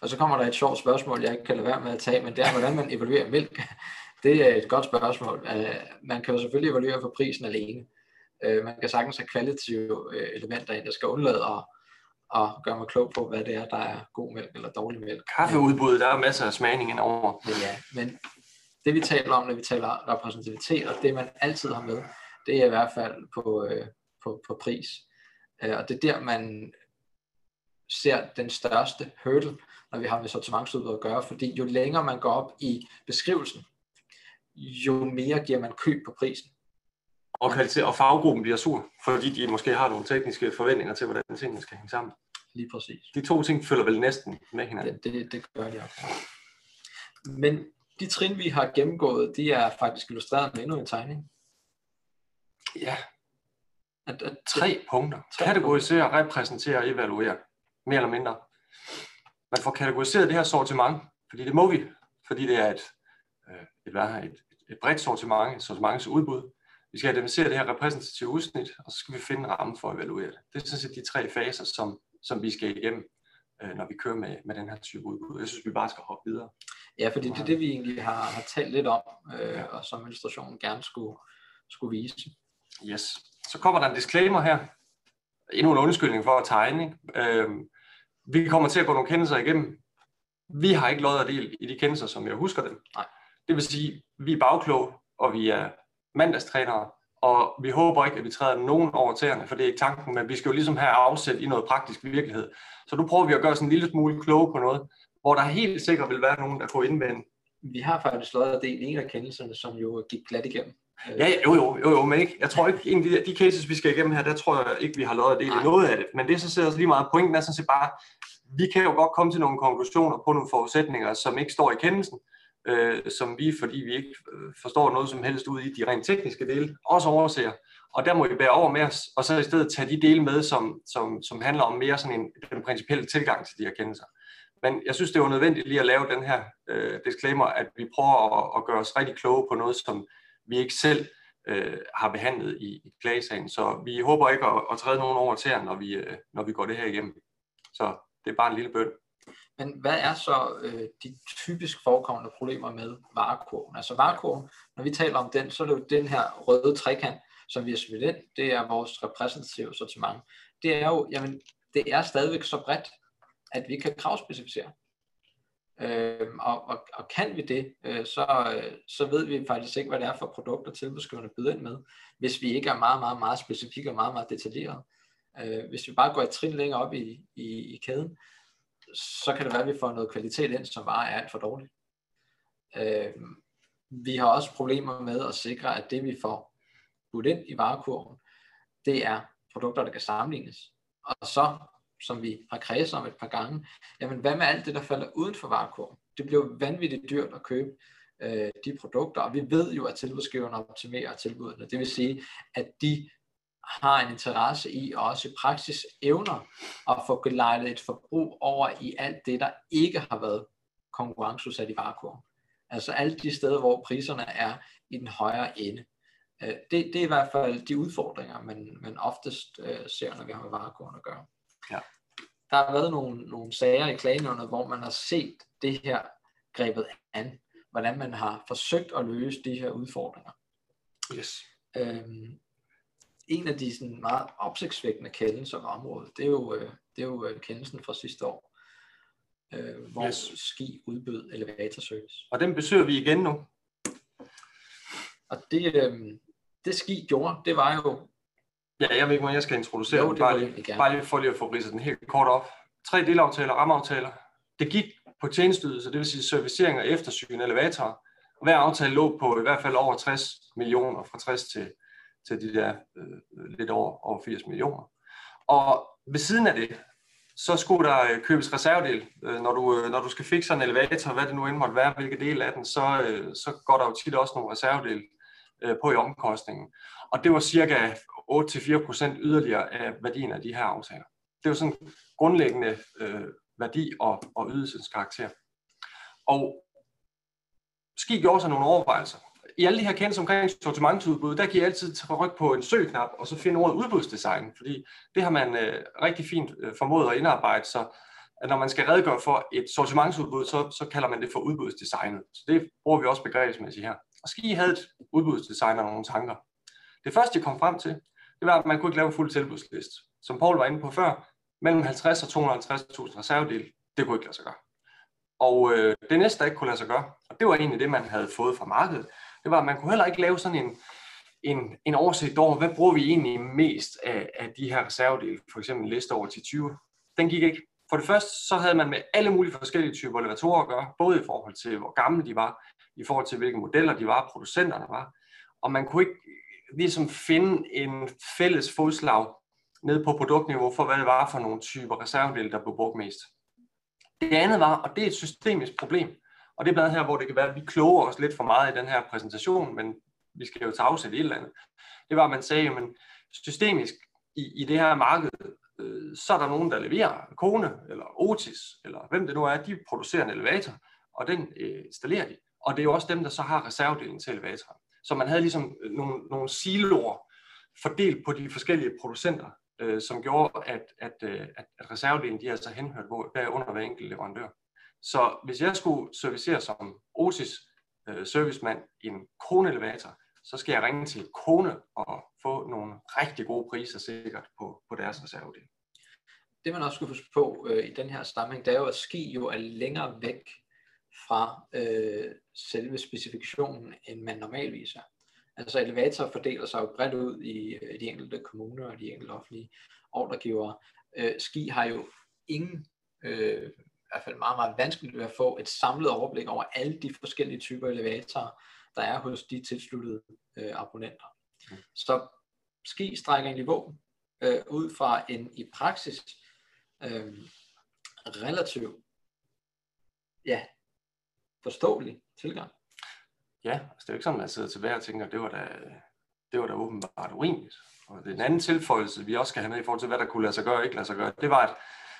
Og så kommer der et sjovt spørgsmål, jeg ikke kan lade være med at tage, men det er, hvordan man evaluerer mælk. Det er et godt spørgsmål. Øh, man kan jo selvfølgelig evaluere for prisen alene. Øh, man kan sagtens have kvalitative øh, elementer ind. Jeg skal undlade at, og gøre mig klog på, hvad det er, der er god mælk eller dårlig mælk. Kaffeudbud, der er masser af smagning over. Ja, men det vi taler om, når vi taler repræsentativitet, og det man altid har med, det er i hvert fald på, på, på pris. Og det er der, man ser den største hurdle, når vi har med sortimentsudbud at gøre, fordi jo længere man går op i beskrivelsen, jo mere giver man køb på prisen. Og, kvalitet, og faggruppen bliver sur, fordi de måske har nogle tekniske forventninger til, hvordan tingene skal hænge sammen. Lige præcis. De to ting følger vel næsten med hinanden. Det, det, det gør de også. Men de trin, vi har gennemgået, de er faktisk illustreret med endnu en tegning. Ja, At, at tre punkter. Tre Kategorisere, repræsentere og evaluere. Mere eller mindre. Man får kategoriseret det her sortiment, fordi det må vi, fordi det er et, øh, et, et, et bredt sortiment, et sortimentsudbud. Vi skal identificere det her repræsentative udsnit, og så skal vi finde en ramme for at evaluere det. Det er sådan set de tre faser, som, som vi skal igennem, øh, når vi kører med, med den her type udbud. Jeg synes, vi bare skal hoppe videre. Ja, fordi det er det, vi egentlig har, har talt lidt om, øh, og som illustrationen gerne skulle, skulle vise. Yes. Så kommer der en disclaimer her. Endnu en undskyldning for at tegne. Øhm, vi kommer til at gå nogle kendelser igennem. Vi har ikke lod og del i de kendelser, som jeg husker dem. Nej. Det vil sige, vi er bagkloge, og vi er mandagstrænere, og vi håber ikke, at vi træder nogen over tæerne, for det er ikke tanken, men vi skal jo ligesom have afsæt i noget praktisk virkelighed. Så nu prøver vi at gøre os en lille smule kloge på noget, hvor der helt sikkert vil være nogen, der kunne indvende. Vi har faktisk og del en af kendelserne, som jo gik glat igennem. Ja, jo, jo, jo, jo, men ikke. Jeg tror ikke, en af de, de cases, vi skal igennem her, der tror jeg ikke, vi har lavet del i Nej. noget af det. Men det er så set også lige meget. Pointen er sådan set bare, vi kan jo godt komme til nogle konklusioner på nogle forudsætninger, som ikke står i kendelsen, øh, som vi, fordi vi ikke øh, forstår noget som helst ud i de rent tekniske dele, også overser. Og der må vi bære over med os, og så i stedet tage de dele med, som, som, som handler om mere sådan en den principielle tilgang til de her kendelser. Men jeg synes, det var nødvendigt lige at lave den her øh, disclaimer, at vi prøver at, at gøre os rigtig kloge på noget, som vi ikke selv øh, har behandlet i, i klagesagen. Så vi håber ikke at, at træde nogen over tæerne, når vi, øh, når vi går det her igennem. Så det er bare en lille bøn. Men hvad er så øh, de typisk forekommende problemer med varekurven? Altså varekurven, når vi taler om den, så er det jo den her røde trekant, som vi har smidt ind. Det er vores repræsentative sortiment. Det er jo, jamen, det er stadigvæk så bredt, at vi kan kravspecificere. Øh, og, og, og kan vi det, øh, så, øh, så ved vi faktisk ikke, hvad det er for produkter, tilbudsgiverne byder ind med, hvis vi ikke er meget, meget, meget specifikke og meget, meget detaljerede. Øh, hvis vi bare går et trin længere op i, i, i kæden, så kan det være, at vi får noget kvalitet ind, som bare er alt for dårligt. Øh, vi har også problemer med at sikre, at det vi får budt ind i varekurven, det er produkter, der kan sammenlignes. Og så, som vi har kredset om et par gange, jamen hvad med alt det, der falder uden for varekurven? Det bliver jo vanvittigt dyrt at købe øh, de produkter, og vi ved jo, at tilbudsgiverne optimerer tilbudene. Det vil sige, at de har en interesse i, og også i praksis evner at få gelejtet et forbrug over i alt det, der ikke har været konkurrenceudsat i varekurven. Altså alle de steder, hvor priserne er i den højere ende. Øh, Det, det er i hvert fald de udfordringer, man, man oftest øh, ser, når vi har med varekurven at gøre. Ja. Der har været nogle, nogle sager i klagenævnet, hvor man har set det her grebet an, hvordan man har forsøgt at løse de her udfordringer. Yes. Øhm, en af de sådan meget opsigtsvækkende kendelser på området, det er jo, øh, det er jo øh, kendelsen fra sidste år, øh, hvor Yes. Ski udbød elevatorservice. Og den besøger vi igen nu. Og det, øh, det Ski gjorde, det var jo, Ja, jeg ved ikke, hvordan jeg skal introducere Jo, det Bare lige, gerne. bare lige for lige at få ridset den helt kort op. Tre delaftaler, rammeaftaler. Det gik på tjenestydelse, det vil sige servicering og eftersyn af elevatorer. Hver aftale lå på i hvert fald over 60 millioner, fra 60 til, til de der øh, lidt over, over 80 millioner. Og ved siden af det, så skulle der øh, købes reservedel. Øh, når du, øh, når du skal fikse en elevator, hvad det nu end måtte være, hvilke del af den, så, så går der jo tit også nogle reservedel på i omkostningen. Og det var cirka 8-4% yderligere af værdien af de her aftaler. Det er sådan grundlæggende øh, værdi og, og ydelsens karakter. Og Ski gjorde sig nogle overvejelser. I alle de her kendelser omkring sortimentsudbud, der kan jeg altid trykke på en søgknap, og så finde ordet udbudsdesign, fordi det har man øh, rigtig fint øh, formået at indarbejde, så at når man skal redegøre for et sortimentsudbud, så, så kalder man det for udbudsdesignet. Så det bruger vi også begrebsmæssigt her. Og Ski havde et udbudsdesign og nogle tanker. Det første, jeg kom frem til, det var, at man kunne ikke lave en fuld tilbudsliste. Som Paul var inde på før, mellem 50 og 250.000 reservedel, det kunne ikke lade sig gøre. Og øh, det næste, der ikke kunne lade sig gøre, og det var egentlig det, man havde fået fra markedet, det var, at man kunne heller ikke lave sådan en, en, en oversigt over, hvad bruger vi egentlig mest af, af de her reservedele, for eksempel en liste over til 20. Den gik ikke. For det første, så havde man med alle mulige forskellige typer elevatorer at gøre, både i forhold til, hvor gamle de var, i forhold til, hvilke modeller de var, producenterne var. Og man kunne ikke ligesom finde en fælles fodslag ned på produktniveau for, hvad det var for nogle typer reservedele, der blev brugt mest. Det andet var, og det er et systemisk problem, og det er blandt her, hvor det kan være, at vi kloger os lidt for meget i den her præsentation, men vi skal jo tage afsæt i et eller andet. Det var, at man sagde, at systemisk i, i det her marked, øh, så er der nogen, der leverer Kone, eller Otis, eller hvem det nu er, de producerer en elevator, og den øh, installerer de. Og det er jo også dem, der så har reservedelen til elevatoren. Så man havde ligesom øh, nogle, nogle siloer fordelt på de forskellige producenter, øh, som gjorde, at, at, øh, at, at reservedelen de altså henhørte hver under hver enkelt leverandør. Så hvis jeg skulle servicere som Otis øh, servicemand i en kroneelevator, så skal jeg ringe til Kone og få nogle rigtig gode priser sikkert på, på deres reservedel. Det man også skal huske på øh, i den her sammenhæng, det er jo, at ski jo er længere væk fra øh, selve specifikationen, end man normalvis er. Altså elevator fordeler sig jo bredt ud i øh, i de enkelte kommuner og de enkelte offentlige ordregivere. Øh, ski har jo ingen, øh, i hvert fald meget, meget vanskeligt ved at få et samlet overblik over alle de forskellige typer elevatorer, der er hos de tilsluttede øh, abonnenter. Mm. Så ski strækker en niveau øh, ud fra en i praksis øh, relativ ja, forståelig tilgang. Ja, altså det er jo ikke sådan, at man sidder tilbage og tænker, det var da, det var da åbenbart urimeligt. Og den anden tilføjelse, vi også skal have med i forhold til, hvad der kunne lade sig gøre og ikke lade sig gøre, det var, at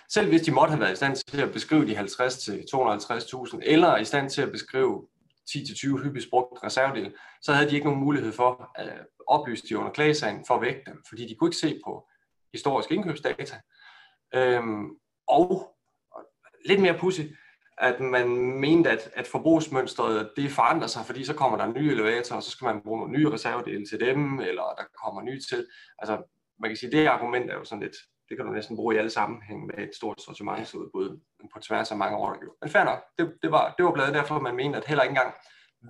selv hvis de måtte have været i stand til at beskrive de 50 til 250.000, eller i stand til at beskrive 10-20 hyppigst brugt reservedele, så havde de ikke nogen mulighed for at oplyse de under klagesagen for at vække dem, fordi de kunne ikke se på historisk indkøbsdata. Øhm, og lidt mere pussy, at man mente, at, at forbrugsmønstret det forandrer sig, fordi så kommer der nye elevatorer, og så skal man bruge nogle nye reservedele til dem, eller der kommer nye til. Altså, man kan sige, det argument er jo sådan lidt, det kan du næsten bruge i alle sammenhæng med et stort sortimentsudbud på tværs af mange år. Men fair nok, det, det, var, det var blevet derfor, man mente, at heller ikke engang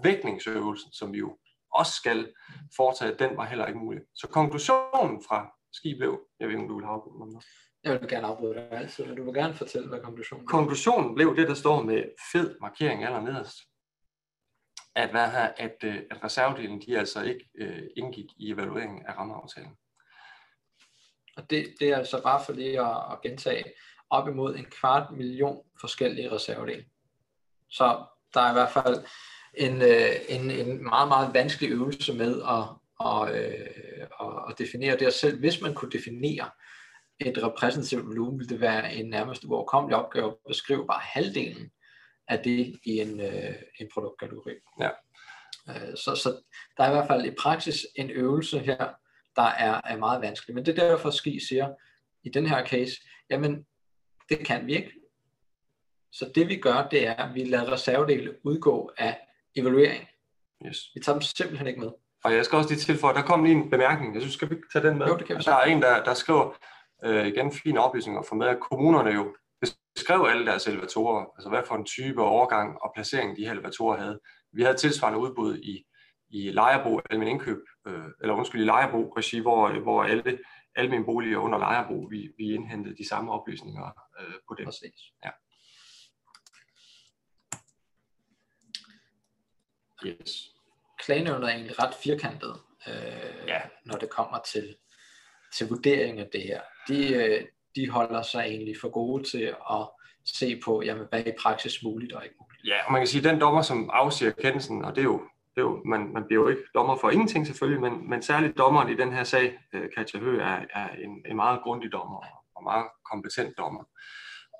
vægtningsøvelsen, som vi jo også skal foretage, den var heller ikke mulig. Så konklusionen fra ski blev, jeg ved ikke, om du vil have noget. Jeg vil gerne afbryde dig altid, men du vil gerne fortælle, hvad konklusionen. Konklusionen blev det, der står med fed markering allernederst. At, hvad her, at, øh, at reservedelen de altså ikke uh, indgik i evalueringen af rammeaftalen. Og det, det er altså bare for lige at, at gentage, op imod en kvart million forskellige reservedele. Så der er i hvert fald en, øh, en, en meget, meget vanskelig øvelse med at, og, øh, at definere det. Og selv hvis man kunne definere et repræsentativt volumen, ville det være en nærmest uoverkommelig opgave at beskrive bare halvdelen af det i en, øh, en produktkategori. Ja. Så, så der er i hvert fald i praksis en øvelse her, der er, er meget vanskelig. Men det er derfor, Ski siger i den her case, jamen det kan vi ikke. Så det vi gør, det er, at vi lader reservedele udgå af evaluering. Yes. Vi tager dem simpelthen ikke med. Og jeg skal også lige tilføje, der kom lige en bemærkning. Jeg synes, skal vi tage den med? Jo, det kan vi. Der er en, der, der skriver, øh, igen fine oplysninger for med, at kommunerne jo beskrev alle deres elevatorer, altså hvad for en type, overgang og placering de her elevatorer havde. Vi havde tilsvarende udbud i, i Lejerbo, almen indkøb, øh, eller undskyld, i Lejerbo regi, hvor, hvor alle almindelige boliger under Lejerbo, vi, vi indhentede de samme oplysninger øh, på det. Præcis. Ja. Yes. Klagenævnet er egentlig ret firkantet, øh, ja. når det kommer til, til vurdering af det her. De, øh, de holder sig egentlig for gode til at se på, jamen, hvad er i praksis muligt og ikke muligt. Ja, og man kan sige, at den dommer, som afsiger kendelsen, og det er jo, det er jo man, man bliver jo ikke dommer for ingenting selvfølgelig, men, men særligt dommeren i den her sag, øh, Katja Høgh, er, er en, en meget grundig dommer og meget kompetent dommer.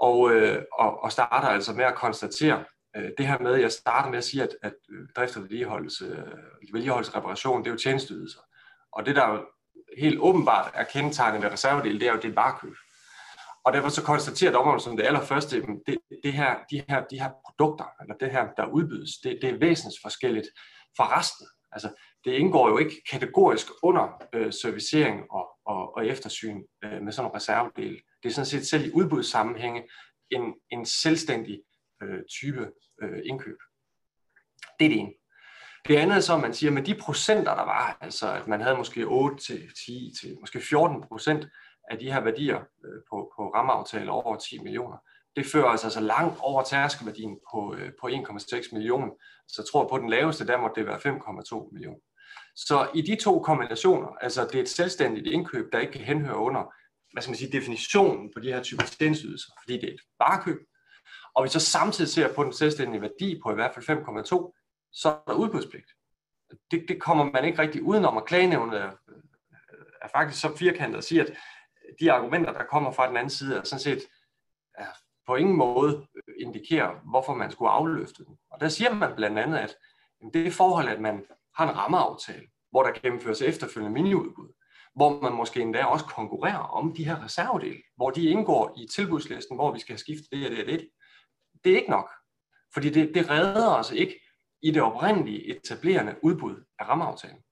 Og, øh, og, og starter altså med at konstatere, øh, det her med, jeg starter med at sige, at, at øh, drift og vedligeholdelse, øh, vedligeholdelsesreparation, det er jo tjenesteydelser. Og det der jo helt åbenbart er kendetegnet ved reservedel, det er jo det varekøb. Og derfor så konstaterer dommeren som det allerførste, det, det her, de, her, de her produkter, eller det her, der udbydes, det, det er væsentligt forskelligt fra resten. Altså, det indgår jo ikke kategorisk under øh, servicering og, og, og eftersyn øh, med sådan en reservedel. Det er sådan set selv i udbudssammenhænge en, en selvstændig øh, type øh, indkøb. Det er det ene. Det andet er så, at man siger, at med de procenter, der var, altså at man havde måske 8 til 10 til måske 14 procent af de her værdier øh, på, på rammeaftaler over 10 millioner, det fører altså, altså langt over tærskeværdien på, øh, på 1,6 millioner. Så jeg tror på den laveste, der måtte det være 5,2 millioner. Så i de to kombinationer, altså det er et selvstændigt indkøb, der ikke kan henhøre under, hvad skal man sige, definitionen på de her typer tjenestydelser, fordi det er et varekøb, og vi så samtidig ser på den selvstændige værdi på i hvert fald 5,2, så er der udbudspligt. Det, det kommer man ikke rigtig udenom, og klagenævnet er, er faktisk så firkantet at sige, at de argumenter, der kommer fra den anden side, er sådan set er på ingen måde øh, indikerer, hvorfor man skulle afløfte den. Og der siger man blandt andet, at det forhold, at man har en rammeaftale, hvor der gennemføres efterfølgende miniudbud, hvor man måske endda også konkurrerer om de her reservedele, hvor de indgår i tilbudslisten, hvor vi skal have skiftet det og det og det. Det er ikke nok, fordi det, det redder os ikke i det oprindelige etablerende udbud af rammeaftalen.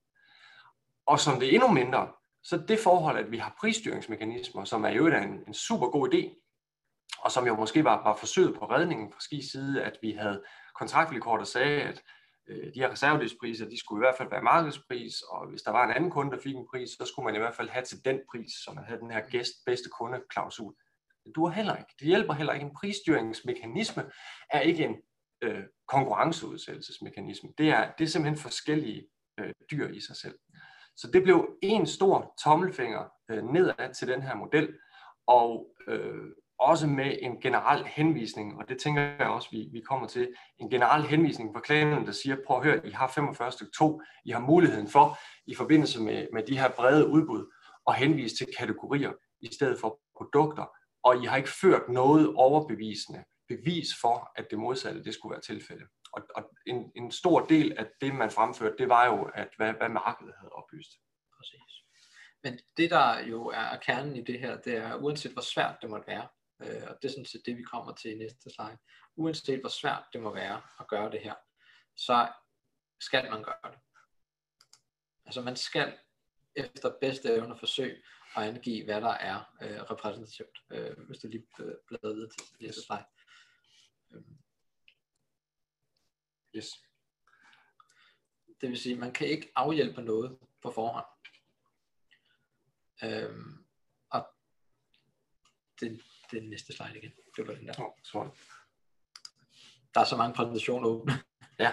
Og som det er endnu mindre, så det forhold, at vi har prisstyringsmekanismer, som er jo en, en super god idé, og som jo måske var, var forsøget på redningen fra Skis side, at vi havde kontraktvilkår, der sagde, at øh, de her reservedelspriser, de skulle i hvert fald være markedspris, og hvis der var en anden kunde, der fik en pris, så skulle man i hvert fald have til den pris, som man havde den her gæst bedste kunde klausul. Det duer heller ikke. Det hjælper heller ikke. En prisstyringsmekanisme er ikke en øh, konkurrenceudsættelsesmekanisme. Det er, det er simpelthen forskellige øh, dyr i sig selv. Så det blev en stor tommelfinger øh, nedad til den her model, og øh, også med en generel henvisning, og det tænker jeg også, vi, vi kommer til, en generel henvisning fra klagen, der siger, prøv at høre, I har 45 stykke 2, I har muligheden for, i forbindelse med, med de her brede udbud, at henvise til kategorier i stedet for produkter, og I har ikke ført noget overbevisende bevis for, at det modsatte det skulle være tilfældet. Og, og en, en stor del af det, man fremførte, det var jo, at hvad, hvad markedet havde oplyst. Præcis. Men det, der jo er kernen i det her, det er, uanset hvor svært det måtte være, Øh, og det er sådan set det, vi kommer til i næste slide. Uanset hvor svært det må være at gøre det her, så skal man gøre det. Altså man skal efter bedste evne forsøge at angive, hvad der er øh, repræsentativt. Øh, hvis du lige bladrer videre til næste slide. Øhm. Yes. Det vil sige, man kan ikke afhjælpe noget på forhånd. Øhm, og det, den næste slide igen. Det var den der. Oh, Der er så mange præsentationer åbne. Ja.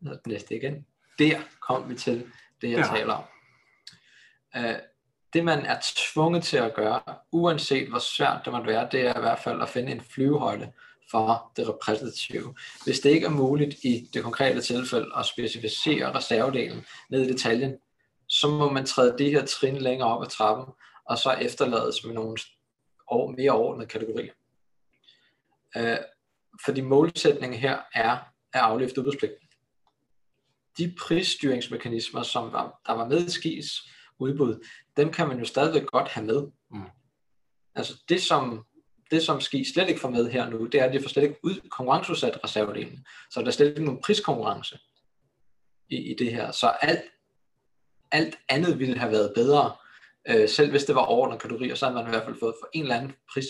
Den næste igen. Der kom vi til det, jeg ja. taler om. Uh, det man er tvunget til at gøre, uanset hvor svært det måtte være, det er i hvert fald at finde en flyvehøjde for det repræsentative. Hvis det ikke er muligt i det konkrete tilfælde at specificere reservedelen ned i detaljen, så må man træde de her trin længere op ad trappen, og så efterlades med nogle og mere overordnede kategorier. Øh, fordi målsætningen her er at afløfte udbudspligten. De prisstyringsmekanismer, som var, der var med i skis udbud, dem kan man jo stadigvæk godt have med. Mm. Altså det som, det, som ski slet ikke får med her nu, det er, at de får slet ikke ud, konkurrenceudsat reservedelen. Så der er slet ikke nogen priskonkurrence i, i det her. Så alt, alt andet ville have været bedre, Øh, selv hvis det var overordnede kategorier, så har man i hvert fald fået for en eller anden pris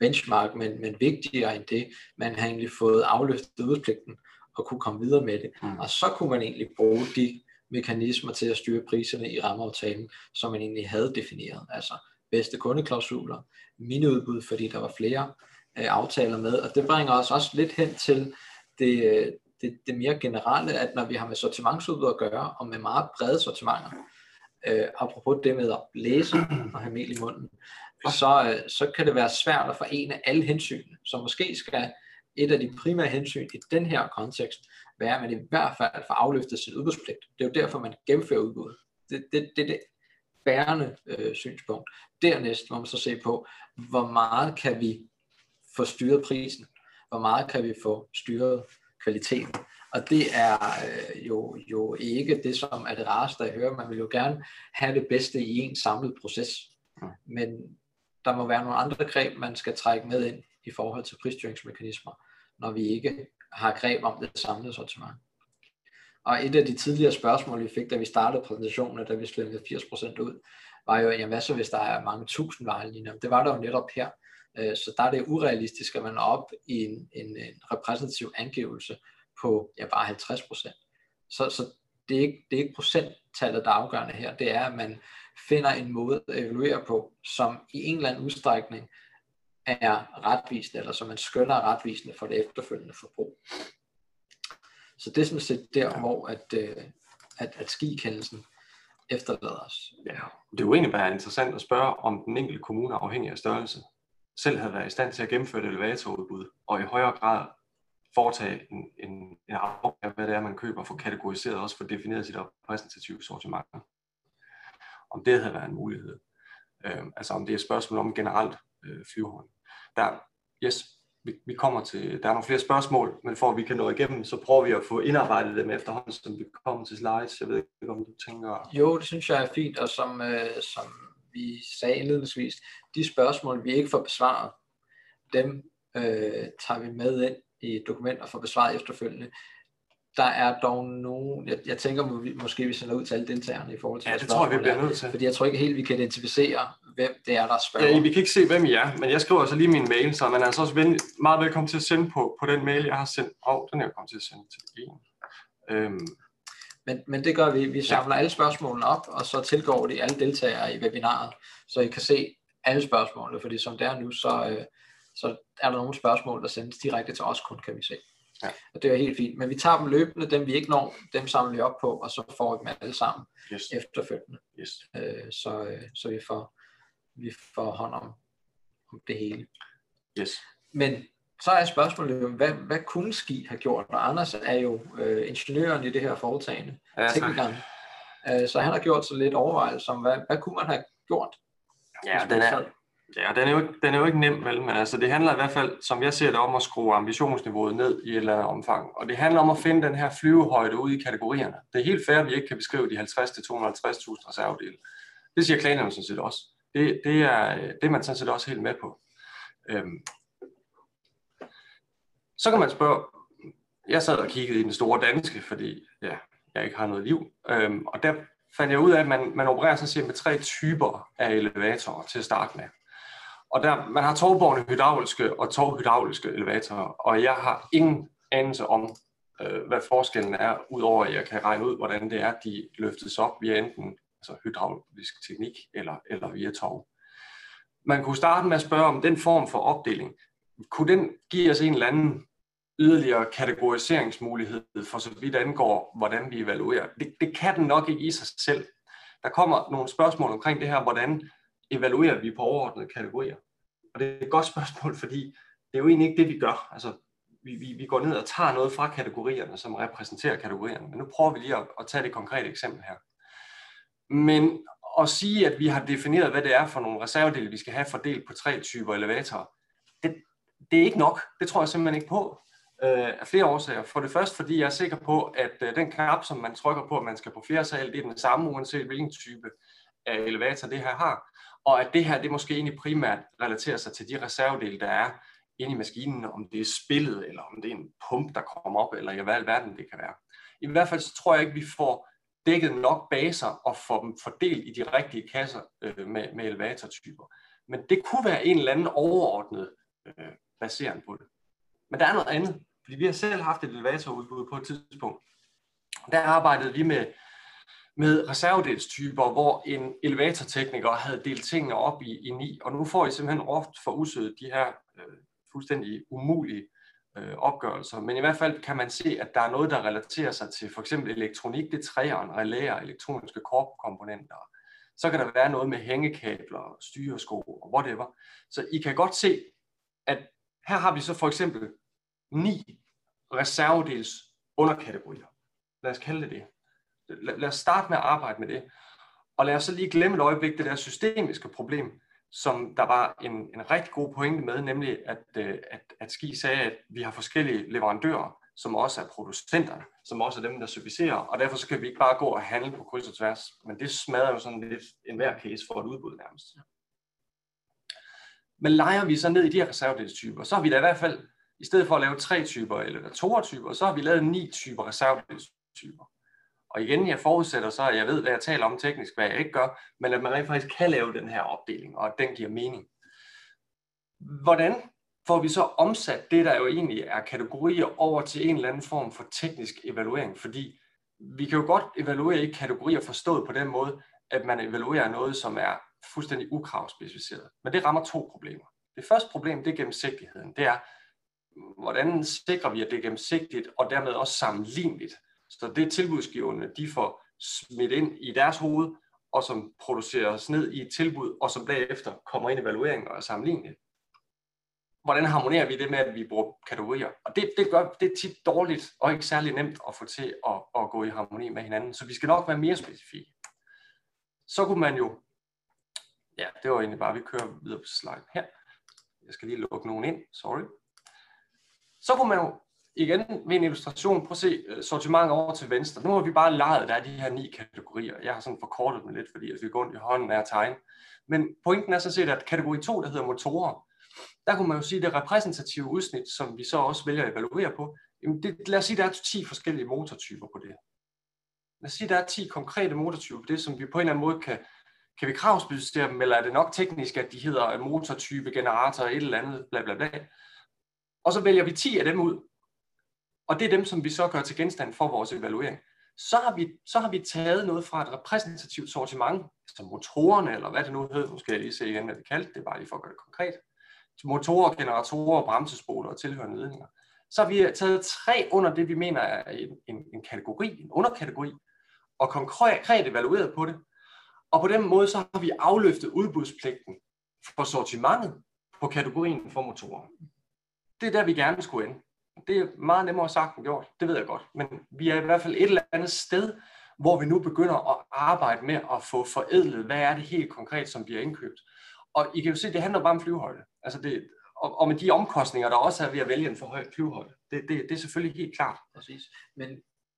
benchmark, men, men vigtigere end det, man har egentlig fået afløftet udpligten og kunne komme videre med det. Mm. Og så kunne man egentlig bruge de mekanismer til at styre priserne i rammeaftalen, som man egentlig havde defineret. Altså bedste kundeklausuler, miniudbud, fordi der var flere øh, aftaler med. Og det bringer os også lidt hen til det, øh, det, det mere generelle, at når vi har med sortimentsudbud at gøre, og med meget brede sortimenter, øh, apropos det med at læse og have mel i munden, så, øh, så kan det være svært at forene alle hensyn. Så måske skal et af de primære hensyn i den her kontekst være, at man i hvert fald får afløftet sin udbudspligt. Det er jo derfor, man gennemfører udbud. Det, det, det det bærende øh, synspunkt. Dernæst må man så se på, hvor meget kan vi få styret prisen? Hvor meget kan vi få styret kvaliteten? Og det er øh, jo, jo ikke det, som er det rareste at høre. Man vil jo gerne have det bedste i en samlet proces. Mm. Men der må være nogle andre greb, man skal trække med ind i forhold til prisstyringsmekanismer, når vi ikke har greb om det samlede sortiment. Og et af de tidligere spørgsmål, vi fik, da vi startede præsentationen, da vi slængede 80% ud, var jo, jamen hvad så hvis der er mange tusind vejlinjer? Det var der jo netop her. Øh, så der er det urealistisk, at man er op i en, en, en repræsentativ angivelse på ja, bare 50 procent. Så, så det, er ikke, det er ikke procenttallet, der er afgørende her. Det er, at man finder en måde at evaluere på, som i en eller anden udstrækning er retvisende, eller som man skønner er retvisende for det efterfølgende forbrug. Så det er sådan set der, ja. hvor at, øh, at, at skikendelsen efterlader os. Ja, det er jo egentlig bare interessant at spørge, om den enkelte kommune afhængig af størrelse selv havde været i stand til at gennemføre et elevatorudbud, og i højere grad foretage en, en, en afgave, hvad det er, man køber, få kategoriseret også for defineret sit repræsentative sortiment. Om det havde været en mulighed. Øh, altså om det er et spørgsmål om generelt øh, flyvehånd. Der, yes, vi, vi kommer til, der er nogle flere spørgsmål, men for at vi kan nå igennem, så prøver vi at få indarbejdet dem efterhånden, som vi kommer til slides. Jeg ved ikke, om du tænker... Jo, det synes jeg er fint, og som, øh, som vi sagde indledningsvis, de spørgsmål, vi ikke får besvaret, dem øh, tager vi med ind i dokumenter for besvaret efterfølgende. Der er dog nogen, jeg, jeg tænker måske vi sender ud til alle deltagerne i forhold til Ja, det tror jeg, vi bliver nødt til. Fordi jeg tror ikke helt, vi kan identificere, hvem det er, der spørger. Ja, vi kan ikke se, hvem I er, men jeg skriver altså lige min mail, så man er altså også ven, meget velkommen til at sende på, på den mail, jeg har sendt. Åh, oh, den er jeg kommet til at sende til en. Øhm. Men, men det gør vi. Vi samler ja. alle spørgsmålene op, og så tilgår de alle deltagere i webinaret, så I kan se alle spørgsmålene, fordi som det er nu, så, øh, så er der nogle spørgsmål, der sendes direkte til os kun, kan vi se. Ja. Og det er helt fint. Men vi tager dem løbende, dem vi ikke når, dem samler vi op på, og så får vi dem alle sammen yes. efterfølgende. Yes. Øh, så, øh, så vi får, vi får hånd om, om det hele. Yes. Men så er spørgsmålet jo, hvad, hvad kunne Ski have gjort? Og Anders er jo øh, ingeniøren i det her foretagende, ja, teknikeren. Øh, så han har gjort sig lidt overvejelse om, hvad, hvad kunne man have gjort? Ja, den er, Ja, den er, jo, den er jo ikke nem, vel? men altså, det handler i hvert fald, som jeg ser det, om at skrue ambitionsniveauet ned i et eller andet omfang. Og det handler om at finde den her flyvehøjde ude i kategorierne. Det er helt fair, at vi ikke kan beskrive de 50-250.000 reservedele. Det siger klagerne sådan set også. Det, det, er, det er man sådan set også helt med på. Øhm. Så kan man spørge, jeg sad og kiggede i den store danske, fordi ja, jeg ikke har noget liv, øhm, og der fandt jeg ud af, at man, man opererer sådan set med tre typer af elevatorer til at starte med. Og der, man har tovborgende hydrauliske og tovhydrauliske elevatorer, og jeg har ingen anelse om, øh, hvad forskellen er, udover at jeg kan regne ud, hvordan det er, de løftes op via enten altså hydraulisk teknik eller, eller via tov. Man kunne starte med at spørge om den form for opdeling, kunne den give os en eller anden yderligere kategoriseringsmulighed for så vidt angår, hvordan vi evaluerer. Det, det kan den nok ikke i sig selv. Der kommer nogle spørgsmål omkring det her, hvordan evaluerer vi på overordnede kategorier? Og det er et godt spørgsmål, fordi det er jo egentlig ikke det, vi gør. Altså, vi, vi, vi går ned og tager noget fra kategorierne, som repræsenterer kategorierne. Men nu prøver vi lige at, at tage det konkrete eksempel her. Men at sige, at vi har defineret, hvad det er for nogle reservedele, vi skal have fordelt på tre typer elevatorer, det, det er ikke nok. Det tror jeg simpelthen ikke på øh, af flere årsager. For det første, fordi jeg er sikker på, at øh, den knap, som man trykker på, at man skal på flere sal, det er den samme, uanset hvilken type af elevator det her har og at det her det måske egentlig primært relaterer sig til de reservedele, der er inde i maskinen, om det er spillet, eller om det er en pump, der kommer op, eller i hvad alverden det kan være. I hvert fald så tror jeg ikke, vi får dækket nok baser og får dem fordelt i de rigtige kasser øh, med, med elevatortyper. Men det kunne være en eller anden overordnet øh, baseret på det. Men der er noget andet, fordi vi har selv haft et elevatorudbud på et tidspunkt. Der arbejdede vi med med reservedelstyper, hvor en elevatortekniker havde delt tingene op i, i ni, og nu får I simpelthen ofte for usødet de her øh, fuldstændig umulige øh, opgørelser. Men i hvert fald kan man se, at der er noget, der relaterer sig til for eksempel elektronik, det træerne, relæer, elektroniske korpkomponenter. Så kan der være noget med hængekabler, styresko og whatever. Så I kan godt se, at her har vi så for eksempel ni reservedels underkategorier. Lad os kalde det det lad os starte med at arbejde med det. Og lad os så lige glemme et øjeblik det der systemiske problem, som der var en, en rigtig god pointe med, nemlig at, øh, at, at Ski sagde, at vi har forskellige leverandører, som også er producenterne, som også er dem, der servicerer, og derfor så kan vi ikke bare gå og handle på kryds og tværs. Men det smadrer jo sådan lidt en hver case for et udbud nærmest. Men leger vi så ned i de her reservedelstyper, så har vi da i hvert fald, i stedet for at lave tre typer eller to typer, så har vi lavet ni typer reservedelstyper. Og igen, jeg forudsætter så, at jeg ved, hvad jeg taler om teknisk, hvad jeg ikke gør, men at man rent faktisk kan lave den her opdeling, og at den giver mening. hvordan får vi så omsat det, der jo egentlig er kategorier, over til en eller anden form for teknisk evaluering? Fordi vi kan jo godt evaluere i kategorier forstået på den måde, at man evaluerer noget, som er fuldstændig ukravspecificeret. Men det rammer to problemer. Det første problem, det er gennemsigtigheden. Det er, hvordan sikrer vi, at det er gennemsigtigt og dermed også sammenligneligt. Så det tilbudsgiverne, de får smidt ind i deres hoved, og som produceres ned i et tilbud, og som bagefter kommer ind i evaluering og er. Hvordan harmonerer vi det med, at vi bruger kategorier? Og det, det, gør, det er tit dårligt og ikke særlig nemt at få til at, at gå i harmoni med hinanden. Så vi skal nok være mere specifikke. Så kunne man jo, ja, det var egentlig bare, vi kører videre på slide her. Jeg skal lige lukke nogen ind, sorry. Så kunne man jo igen ved en illustration, prøv at se øh, sortimentet over til venstre. Nu har vi bare lejet, der er de her ni kategorier. Jeg har sådan forkortet dem lidt, fordi vi går ondt i hånden af at tegne. Men pointen er så set, at kategori 2, der hedder motorer, der kunne man jo sige, at det repræsentative udsnit, som vi så også vælger at evaluere på, jamen det, lad os sige, at der er 10 forskellige motortyper på det. Lad os sige, at der er 10 konkrete motortyper på det, som vi på en eller anden måde kan, kan vi kravspecificere dem, eller er det nok teknisk, at de hedder motortype, generator, et eller andet, bla bla bla. Og så vælger vi 10 af dem ud, og det er dem, som vi så gør til genstand for vores evaluering. Så har vi, så har vi taget noget fra et repræsentativt sortiment, som motorerne, eller hvad det nu hedder, nu skal jeg lige se igen, hvad det kaldte, det er bare lige for at gøre det konkret. Motorer, generatorer, bremsespoler og tilhørende ledninger. Så har vi taget tre under det, vi mener er en, en, en kategori, en underkategori, og konkret evalueret på det. Og på den måde så har vi afløftet udbudspligten for sortimentet på kategorien for motorer. Det er der, vi gerne skulle ende. Det er meget nemmere sagt end gjort, det ved jeg godt. Men vi er i hvert fald et eller andet sted, hvor vi nu begynder at arbejde med at få forædlet, hvad er det helt konkret, som bliver indkøbt. Og I kan jo se, det handler bare om flyvehøjde. Altså det, og, og med de omkostninger, der også er ved at vælge en for høj flyvehøjde. Det, det, det er selvfølgelig helt klart. Præcis. Men,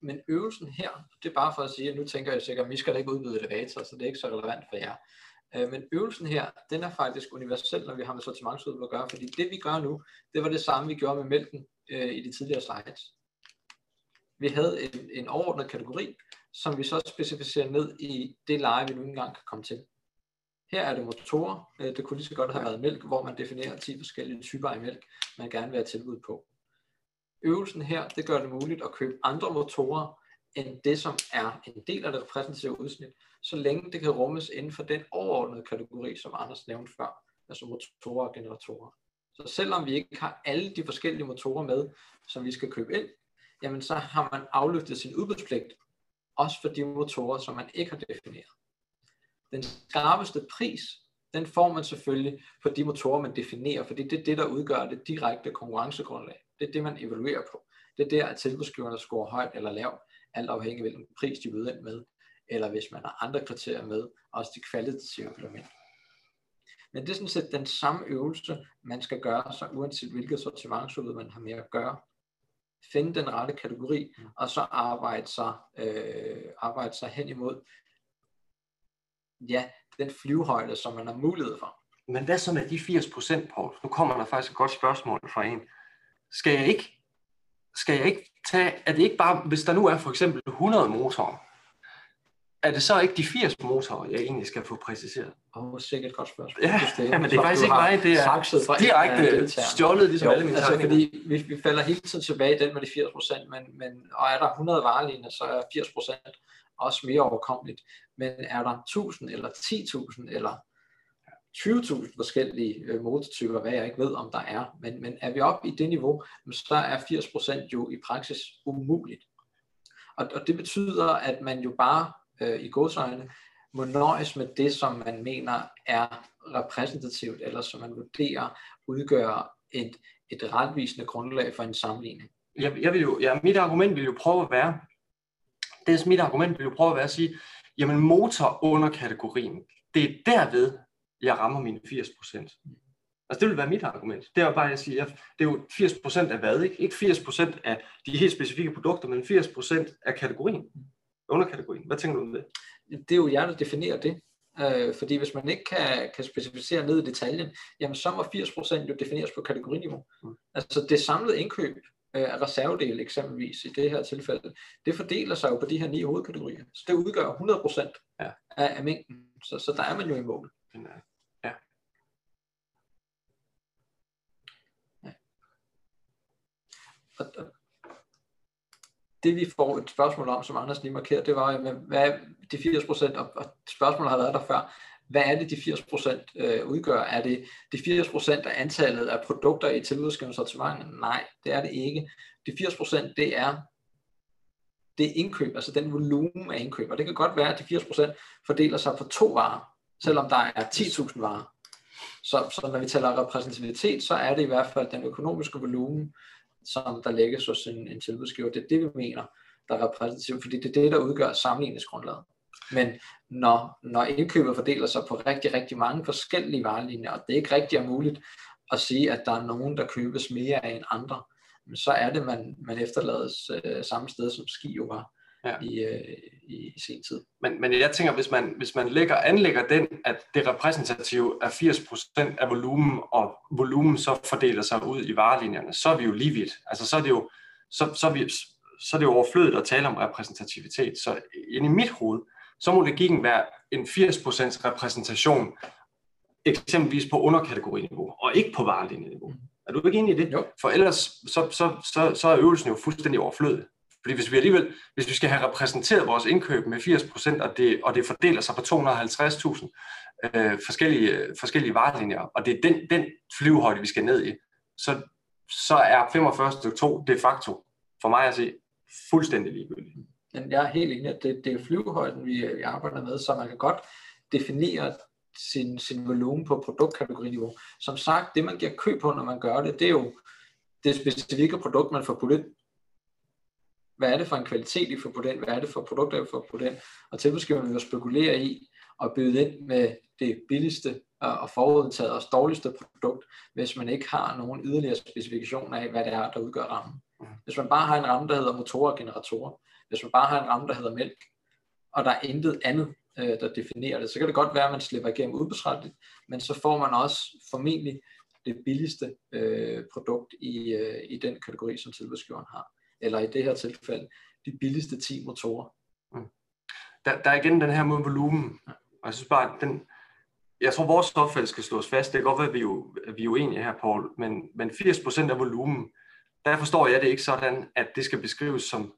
men øvelsen her, det er bare for at sige, at nu tænker jeg sikkert, at vi skal ikke udbyde elevator, så det er ikke så relevant for jer. Øh, men øvelsen her, den er faktisk universel, når vi har med sortimentsudbud at gøre, fordi det vi gør nu, det var det samme, vi gjorde med mælken øh, i de tidligere slides. Vi havde en, en overordnet kategori, som vi så specificerer ned i det leje, vi nu engang kan komme til. Her er det motorer. Øh, det kunne lige så godt have været mælk, hvor man definerer 10 forskellige typer af mælk, man gerne vil have tilbud på. Øvelsen her, det gør det muligt at købe andre motorer, end det, som er en del af det repræsentative udsnit, så længe det kan rummes inden for den overordnede kategori, som Anders nævnte før, altså motorer og generatorer. Så selvom vi ikke har alle de forskellige motorer med, som vi skal købe ind, jamen så har man afløftet sin udbudspligt, også for de motorer, som man ikke har defineret. Den skarpeste pris, den får man selvfølgelig på de motorer, man definerer, fordi det er det, der udgør det direkte konkurrencegrundlag. Det er det, man evaluerer på. Det er der, at tilbudsgiverne scorer højt eller lavt, alt afhængig af hvilken pris de byder ind med, eller hvis man har andre kriterier med, også de kvalitative elementer. Men det er sådan set den samme øvelse, man skal gøre, så uanset hvilket sortimentsudbud man har med at gøre. Finde den rette kategori, og så arbejde sig, øh, arbejde sig hen imod ja, den flyvehøjde, som man har mulighed for. Men hvad så med de 80 procent, Paul? Nu kommer der faktisk et godt spørgsmål fra en. Skal jeg ikke, skal jeg ikke tage, er det ikke bare, hvis der nu er for eksempel 100 motorer, er det så ikke de 80 motorer, jeg egentlig skal få præciseret? Åh, oh, sikkert et godt spørgsmål. Ja, ja, men det er faktisk ikke mig, det er direkte stjålet, ligesom jo, alle mine altså, fordi vi, vi falder hele tiden tilbage i den med de 80 procent, men, men, og er der 100 varelinjer, så er 80 procent også mere overkommeligt. Men er der 1000 eller 10.000 eller 20.000 forskellige øh, motortyper, hvad jeg ikke ved, om der er. Men, men er vi oppe i det niveau, så er 80% jo i praksis umuligt. Og, og det betyder, at man jo bare øh, i godsøjne må nøjes med det, som man mener er repræsentativt, eller som man vurderer udgør et, et retvisende grundlag for en sammenligning. Jeg, jeg vil jo, ja, mit argument vil jo prøve at være, det mit argument vil jo prøve at være at sige, jamen motor under kategorien, det er derved, jeg rammer mine 80 procent. Altså det vil være mit argument. Det er bare at sige, at det er jo 80 procent af hvad, ikke? Ikke 80 procent af de helt specifikke produkter, men 80 procent af kategorien, underkategorien. Hvad tænker du om det? Det er jo jer, der definerer det. Øh, fordi hvis man ikke kan, kan specificere ned i detaljen, jamen så må 80% jo defineres på kategoriniveau. Mm. Altså det samlede indkøb øh, af reservedel eksempelvis i det her tilfælde, det fordeler sig jo på de her ni hovedkategorier. Så det udgør 100% ja. af, af mængden. Så, så der er man jo i mål. Ja. ja. Og, og det vi får et spørgsmål om, som Anders lige markerede, det var, hvad er de 80 procent, og, spørgsmålet har været der før, hvad er det, de 80 procent øh, udgør? Er det de 80 procent af antallet af produkter i tilbudsgivende? Nej, det er det ikke. De 80 procent, det er det indkøb, altså den volumen af indkøb. Og det kan godt være, at de 80 procent fordeler sig på to varer, selvom der er 10.000 varer. Så, så når vi taler repræsentativitet, så er det i hvert fald den økonomiske volumen, som der lægges hos en, en tilbudsgiver. Det er det, vi mener, der er repræsentativt, fordi det er det, der udgør sammenligningsgrundlaget. Men når, når indkøbet fordeler sig på rigtig, rigtig mange forskellige varelinjer, og det er ikke rigtig er muligt at sige, at der er nogen, der købes mere af end andre, så er det, man, man efterlades øh, samme sted, som ski jo var ja. i, øh, i, i sin tid. Men, men jeg tænker, hvis man, hvis man lægger, anlægger den, at det repræsentative er 80% af volumen, og volumen så fordeler sig ud i varelinjerne, så er vi jo lige vidt. Altså så er det jo, så, så er vi, så er det jo overflødigt at tale om repræsentativitet. Så ind i mit hoved, så må logikken være en 80% repræsentation, eksempelvis på underkategoriniveau, og ikke på varelinjeniveau. Er du ikke enig i det? Jo. For ellers så, så, så, så er øvelsen jo fuldstændig overflødig. Fordi hvis vi alligevel, hvis vi skal have repræsenteret vores indkøb med 80%, og det, og det fordeler sig på 250.000 øh, forskellige, forskellige varelinjer, og det er den, den flyvehøjde, vi skal ned i, så, så er 45 stykke 2 de facto, for mig at se, fuldstændig ligegyldigt. Men jeg er helt enig, at det, det er flyvehøjden, vi, vi arbejder med, så man kan godt definere sin, sin volumen på produktkategoriniveau. Som sagt, det man giver køb på, når man gør det, det er jo det specifikke produkt, man får puttet hvad er det for en kvalitet, I får på den, hvad er det for produkter, I får på den, og tilbudsgiverne vil spekulere i og byde ind med det billigste og forudtaget og dårligste produkt, hvis man ikke har nogen yderligere specifikationer af, hvad det er, der udgør rammen. Mm. Hvis man bare har en ramme, der hedder motorer og generatorer, hvis man bare har en ramme, der hedder mælk, og der er intet andet, øh, der definerer det, så kan det godt være, at man slipper igennem udbudsretligt, men så får man også formentlig det billigste øh, produkt i, øh, i den kategori, som tilbudsgiveren har eller i det her tilfælde, de billigste 10 motorer. Mm. Der, der er igen den her med volumen, og jeg synes bare, den, jeg tror, vores opfattelse skal slås fast. Det kan godt være, at vi jo, at vi er uenige her, Paul, men, men 80% af volumen, der forstår jeg det ikke sådan, at det skal beskrives som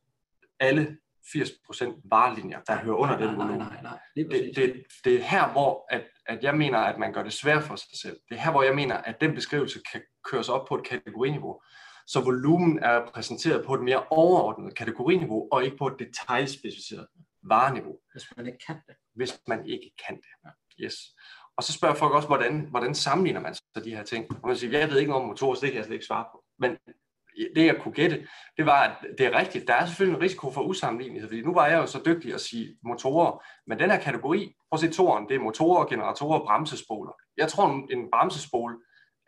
alle 80% varelinjer, der hører under nej, den volumen. Nej, nej, nej. Det, det, det er her, hvor at, at jeg mener, at man gør det svært for sig selv. Det er her, hvor jeg mener, at den beskrivelse kan køres op på et kategoriniveau. Så volumen er præsenteret på et mere overordnet kategoriniveau, og ikke på et detaljspecificeret vareniveau. Hvis man ikke kan det. Hvis man ikke kan det. Yes. Og så spørger folk også, hvordan, hvordan sammenligner man så de her ting? Og man siger, jeg ved ikke noget om motorer, så det kan jeg slet ikke svare på. Men det jeg kunne gætte, det var, at det er rigtigt. Der er selvfølgelig en risiko for usammenlignelighed, fordi nu var jeg jo så dygtig at sige motorer, men den her kategori, prøv at se toren, det er motorer, generatorer og bremsespoler. Jeg tror, en bremsespole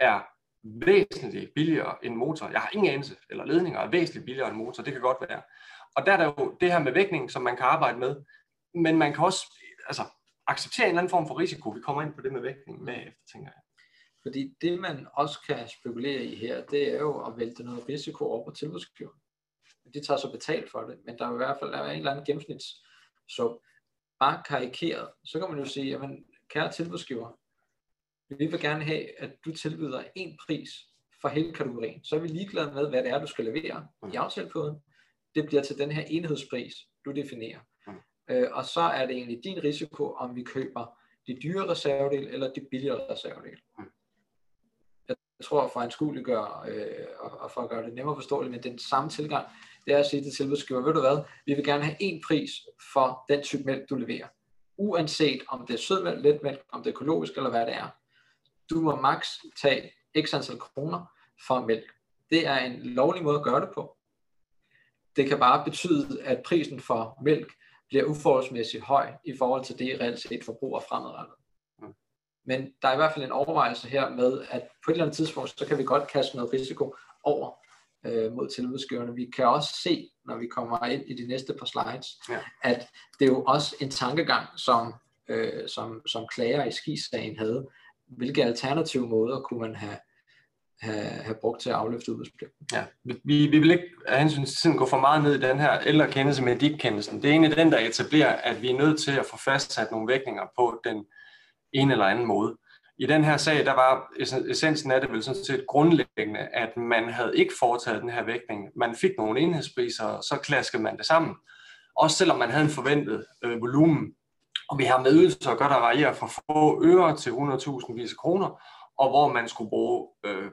er væsentligt billigere end motor. Jeg har ingen anelse, eller ledninger er væsentligt billigere end motor, det kan godt være. Og der er der jo det her med vægtning, som man kan arbejde med, men man kan også altså, acceptere en eller anden form for risiko. Vi kommer ind på det med vægtning bagefter, tænker jeg. Fordi det, man også kan spekulere i her, det er jo at vælte noget risiko over på tilbudsgiveren. De tager så betalt for det, men der er i hvert fald der er en eller anden gennemsnits. Så bare karikeret, så kan man jo sige, jamen, kære tilbudsgiver, vi vil gerne have, at du tilbyder en pris for hele kategorien. Så er vi ligeglade med, hvad det er, du skal levere i aftalekoden. Det bliver til den her enhedspris, du definerer. Mm. Øh, og så er det egentlig din risiko, om vi køber de dyre reservedel eller de billigere reservedel. Mm. Jeg tror, for en skueliggør øh, og, og for at gøre det nemmere forståeligt med den samme tilgang, det er at sige til tilbudsgiver, ved du hvad, vi vil gerne have en pris for den type mælk, du leverer. Uanset om det er sødmælk, letmælk, om det er økologisk eller hvad det er du må maks tage x antal kroner for mælk. Det er en lovlig måde at gøre det på. Det kan bare betyde, at prisen for mælk bliver uforholdsmæssigt høj i forhold til det reelt set forbruger fremadrettet. Mm. Men der er i hvert fald en overvejelse her med, at på et eller andet tidspunkt, så kan vi godt kaste noget risiko over øh, mod tilbudsgiverne. Vi kan også se, når vi kommer ind i de næste par slides, ja. at det er jo også en tankegang, som, øh, som, som klager i skisagen havde, hvilke alternative måder kunne man have, have, have brugt til at afløfte udbudspligten. Ja, vi, vi vil ikke af hensyn til tiden gå for meget ned i den her ældre kendelse med DIP-kendelsen. Det er egentlig den, der etablerer, at vi er nødt til at få fastsat nogle vægtninger på den ene eller anden måde. i den her sag, der var essensen af det vel sådan set grundlæggende, at man havde ikke foretaget den her vægtning. Man fik nogle enhedspriser, og så klaskede man det sammen. Også selvom man havde en forventet øh, volumen. Og vi har med ydelser at gøre, der varierer fra få øre til 100.000 vis kroner, og hvor man skulle bruge øh,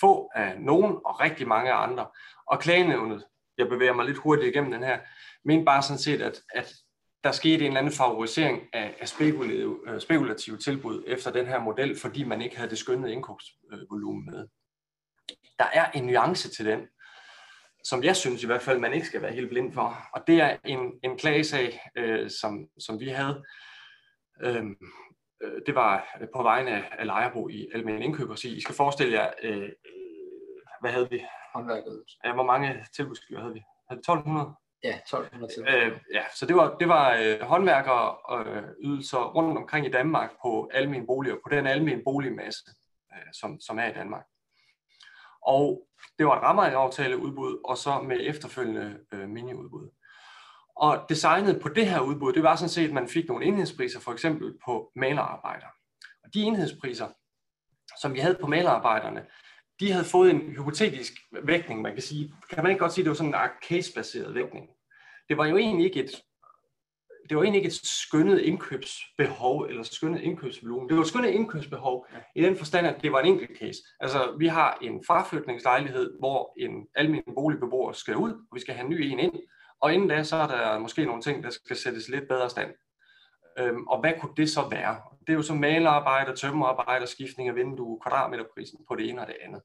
få af nogen og rigtig mange andre. Og klagenævnet, jeg bevæger mig lidt hurtigt igennem den her, men bare sådan set, at, at der skete en eller anden favorisering af, af spekulative, øh, spekulative tilbud efter den her model, fordi man ikke havde det skønnede indkøbsvolumen med. Der er en nuance til den, som jeg synes i hvert fald, man ikke skal være helt blind for. Og det er en, en klagesag, øh, som, som vi havde. Øhm, øh, det var på vegne af Lejerbo i Almen Indkøb og sige, I skal forestille jer, øh, hvad havde vi? Håndværket. Ja, hvor mange tilbudsgiver havde vi? Havde vi 1200? Ja, 1200 til. Øh, ja, så det var, det var øh, håndværkere og øh, ydelser rundt omkring i Danmark på almindelige boliger, på den almindelige boligmasse, øh, som, som er i Danmark. Og det var et rammeaftale udbud, og så med efterfølgende øh, miniudbud. Og designet på det her udbud, det var sådan set, at man fik nogle enhedspriser, for eksempel på malerarbejder. Og de enhedspriser, som vi havde på malerarbejderne, de havde fået en hypotetisk vægtning, man kan sige. Kan man ikke godt sige, at det var sådan en case-baseret vægtning? Det var jo egentlig ikke et, det var egentlig ikke et skønnet indkøbsbehov eller skønnet indkøbsvolumen. Det var et skønnet indkøbsbehov ja. i den forstand, at det var en enkelt case. Altså, vi har en fraflytningslejlighed, hvor en almindelig boligbeboer skal ud, og vi skal have en ny en ind. Og inden da, så er der måske nogle ting, der skal sættes lidt bedre stand. Øhm, og hvad kunne det så være? Det er jo så malerarbejde, tømmerarbejde, skiftning af vinduer, kvadratmeterprisen på det ene og det andet.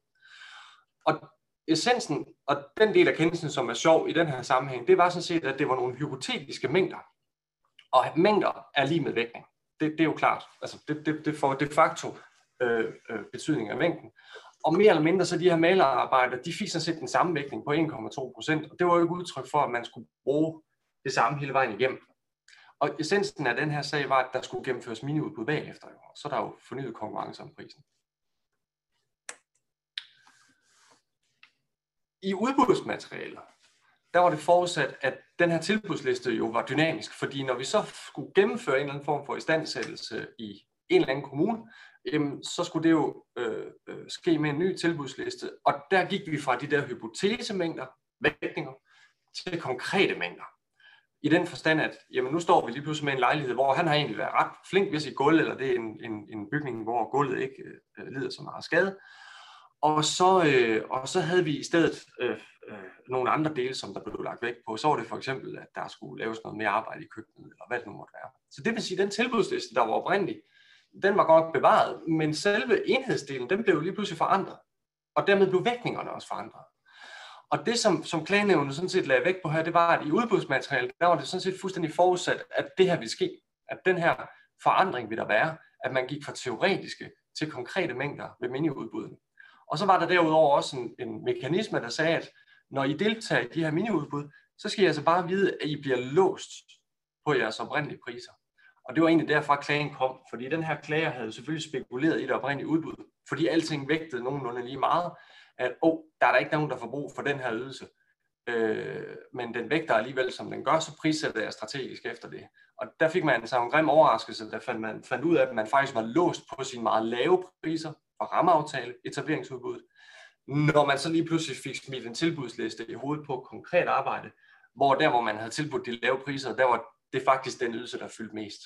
Og essensen, og den del af kendelsen, som er sjov i den her sammenhæng, det var sådan set, at det var nogle hypotetiske mængder. Og mængder er lige med vægten. Det, det er jo klart. Altså, det, det, det får de facto øh, øh, betydning af mængden. Og mere eller mindre, så de her malerarbejder, de fik sådan set den samme vægtning på 1,2 procent. Og det var jo ikke udtryk for, at man skulle bruge det samme hele vejen igennem. Og essensen af den her sag var, at der skulle gennemføres miniudbud bagefter. Jo. Så der er jo fornyet konkurrence om prisen. I udbudsmaterialet, der var det forudsat, at den her tilbudsliste jo var dynamisk, fordi når vi så skulle gennemføre en eller anden form for istandsættelse i en eller anden kommune, jamen, så skulle det jo øh, øh, ske med en ny tilbudsliste. Og der gik vi fra de der hypotesemængder, vægtninger, til konkrete mængder. I den forstand, at jamen, nu står vi lige pludselig med en lejlighed, hvor han har egentlig været ret flink ved sit gulv, eller det er en, en, en bygning, hvor gulvet ikke øh, øh lider så meget skade. Og så, øh, og så havde vi i stedet øh, øh, nogle andre dele, som der blev lagt væk på. Så var det for eksempel, at der skulle laves noget mere arbejde i køkkenet, eller hvad det nu måtte være. Så det vil sige, at den tilbudsliste, der var oprindelig, den var godt bevaret, men selve enhedsdelen, den blev lige pludselig forandret. Og dermed blev vægtningerne også forandret. Og det, som, som klagenævnet sådan set lagde vægt på her, det var, at i udbudsmaterialet, der var det sådan set fuldstændig forudsat, at det her ville ske. At den her forandring ville der være, at man gik fra teoretiske til konkrete mængder ved miniudbuddene. Og så var der derudover også en, en mekanisme, der sagde, at når I deltager i de her miniudbud, så skal I altså bare vide, at I bliver låst på jeres oprindelige priser. Og det var egentlig derfra klagen kom, fordi den her klager havde selvfølgelig spekuleret i det oprindelige udbud, fordi alting vægtede nogenlunde lige meget, at oh, der er der ikke nogen, der får brug for den her ydelse. Øh, men den vægter alligevel, som den gør, så prissætter jeg strategisk efter det. Og der fik man så en grim overraskelse, da fandt man fandt ud af, at man faktisk var låst på sine meget lave priser og rammeaftale, etableringsudbuddet, når man så lige pludselig fik smidt en tilbudsliste i hovedet på konkret arbejde, hvor der, hvor man havde tilbudt de lave priser, der var det faktisk den ydelse, der fyldte mest.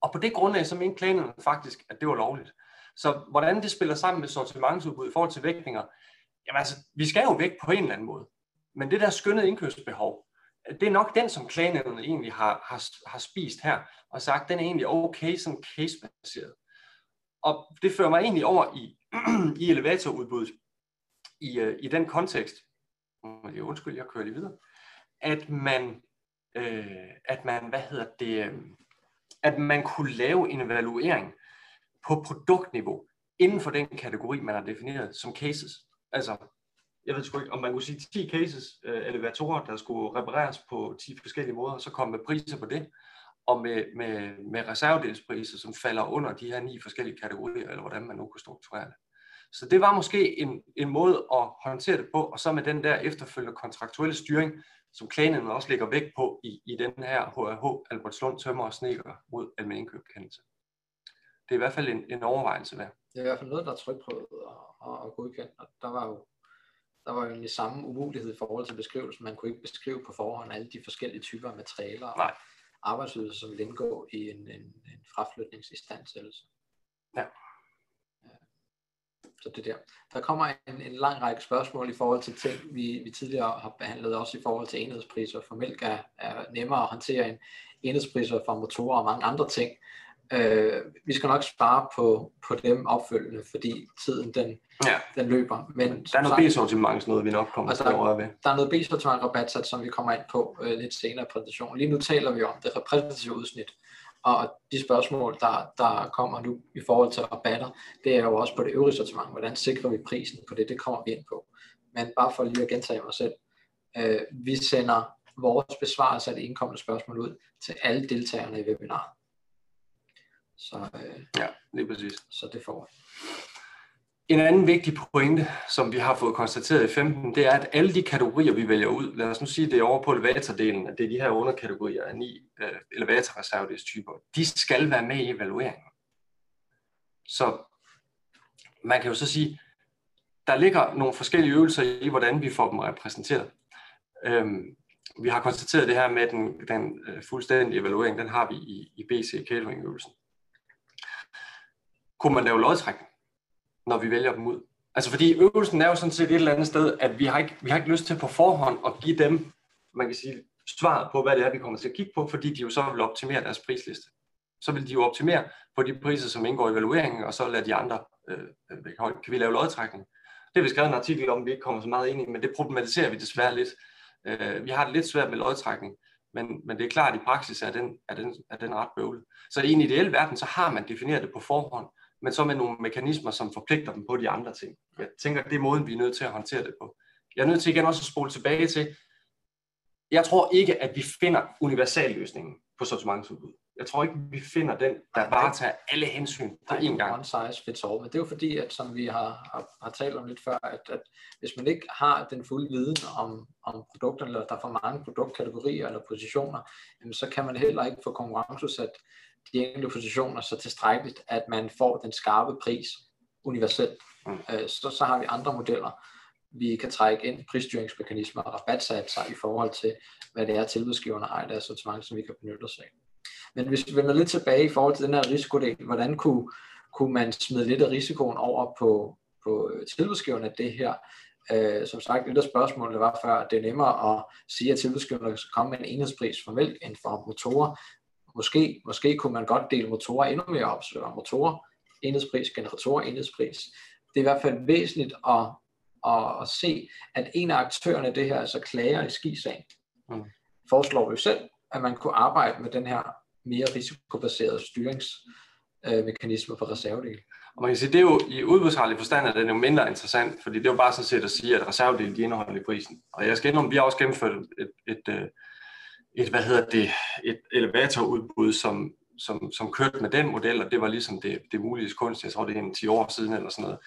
Og på det grundlag, så mente klagen faktisk, at det var lovligt. Så hvordan det spiller sammen med sortimentsudbud i forhold til vægtninger, jamen altså, vi skal jo væk på en eller anden måde. Men det der skønnede indkøbsbehov, det er nok den, som klagenævnet egentlig har, har, har spist her, og sagt, den er egentlig okay, som casebaseret. Og det fører mig egentlig over i, i elevatorudbuddet, i, øh, i den kontekst, undskyld, jeg kører lige videre, at man, øh, at man, hvad hedder det, øh, at man kunne lave en evaluering på produktniveau inden for den kategori, man har defineret som cases. Altså, jeg ved sgu ikke, om man kunne sige 10 cases, øh, elevatorer, der skulle repareres på 10 forskellige måder, så komme med priser på det, og med, med, med reservedelspriser, som falder under de her ni forskellige kategorier, eller hvordan man nu kunne strukturere det. Så det var måske en, en måde at håndtere det på, og så med den der efterfølgende kontraktuelle styring, som klagen også lægger vægt på i, i den her HRH Albertslund Tømmer og Sneker mod almindelig indkøbkendelse. det er i hvert fald en, en overvejelse værd. Det er i hvert fald noget, der er trykprøvet og, og, og godkendt. Og der var jo der var jo en samme umulighed i forhold til beskrivelsen. Man kunne ikke beskrive på forhånd alle de forskellige typer af materialer Nej. Arbejdsydelser, som vil indgå i en, en, en fraflytningsistandsættelse. Ja. Så det der. Der kommer en, en lang række spørgsmål i forhold til ting, vi, vi tidligere har behandlet, også i forhold til enhedspriser. For mælk er, er nemmere at håndtere end enhedspriser for motorer og mange andre ting. Øh, vi skal nok spare på, på dem opfølgende, fordi tiden den, Ja. den løber. Men Der er noget B-sortiment, noget vi nok kommer til der- at røre ved. der er noget B-sortiment rabatsat, som vi kommer ind på øh, lidt senere i præsentationen. Lige nu taler vi om det repræsentative udsnit, og de spørgsmål, der, der kommer nu i forhold til rabatter, det er jo også på det øvrige sortiment. Hvordan sikrer vi prisen på det? Det kommer vi ind på. Men bare for lige at gentage mig selv. Øh, vi sender vores besvarelse af de indkommende spørgsmål ud til alle deltagerne i webinaret. Så, øh, Ja, lige præcis. så det får. En anden vigtig pointe, som vi har fået konstateret i 15, det er, at alle de kategorier, vi vælger ud, lad os nu sige, det er over på elevatordelen, at det er de her underkategorier af ni øh, elevatorreservedelstyper, de skal være med i evalueringen. Så man kan jo så sige, der ligger nogle forskellige øvelser i, hvordan vi får dem repræsenteret. Øhm, vi har konstateret det her med den, den øh, fuldstændige evaluering, den har vi i, i BC Catering-øvelsen. Kunne man lave lodtrækning? når vi vælger dem ud. Altså fordi øvelsen er jo sådan set et eller andet sted, at vi har ikke, vi har ikke lyst til på forhånd at give dem, man kan sige, svaret på, hvad det er, vi kommer til at kigge på, fordi de jo så vil optimere deres prisliste. Så vil de jo optimere på de priser, som indgår i evalueringen, og så lade de andre øh, øh vække højt. Kan vi lave lodtrækning? Det har vi skrevet en artikel om, vi ikke kommer så meget ind i, men det problematiserer vi desværre lidt. Øh, vi har det lidt svært med lodtrækning, men, men det er klart, at i praksis er den, er den, er den ret bøvlet. Så i en ideel verden, så har man defineret det på forhånd, men så med nogle mekanismer, som forpligter dem på de andre ting. Jeg tænker, det er måden, vi er nødt til at håndtere det på. Jeg er nødt til igen også at spole tilbage til, jeg tror ikke, at vi finder universalløsningen på sortimentsudbud. Jeg tror ikke, vi finder den, der bare tager alle hensyn på én gang. one size fits all, men det er jo fordi, at som vi har, har, har talt om lidt før, at, at hvis man ikke har den fulde viden om, om produkterne, eller der er for mange produktkategorier eller positioner, jamen, så kan man heller ikke få konkurrenceudsat de enkelte positioner så tilstrækkeligt, at man får den skarpe pris universelt. Mm. Øh, Så, så har vi andre modeller, vi kan trække ind prisstyringsmekanismer og rabatsatser i forhold til, hvad det er, tilbudsgiverne har i deres sortiment, som vi kan benytte os af. Men hvis vi vender lidt tilbage i forhold til den her risikodel, hvordan kunne, kunne man smide lidt af risikoen over på, på tilbudsgiverne af det her? Øh, som sagt, et af spørgsmålene var før, at det er nemmere at sige, at tilbudsgiverne skal komme med en enhedspris for mælk end for motorer. Måske, måske kunne man godt dele motorer endnu mere op, så det var motorer, enhedspris, generatorer, enhedspris. Det er i hvert fald væsentligt at, at, at se, at en af aktørerne det her, altså klager i skisagen, Mm. foreslår jo selv, at man kunne arbejde med den her mere risikobaserede styringsmekanisme for reservedele. Og man kan sige, det er jo i udbudsretlig forstand, at det er jo mindre interessant, fordi det er jo bare sådan set at sige, at reservedelen de indeholder i prisen. Og jeg skal indrømme, vi har også gennemført et, et, et, et hvad hedder det, et elevatorudbud, som, som, som kørte med den model, og det var ligesom det, det mulige kunst, jeg tror det er en 10 år siden eller sådan noget.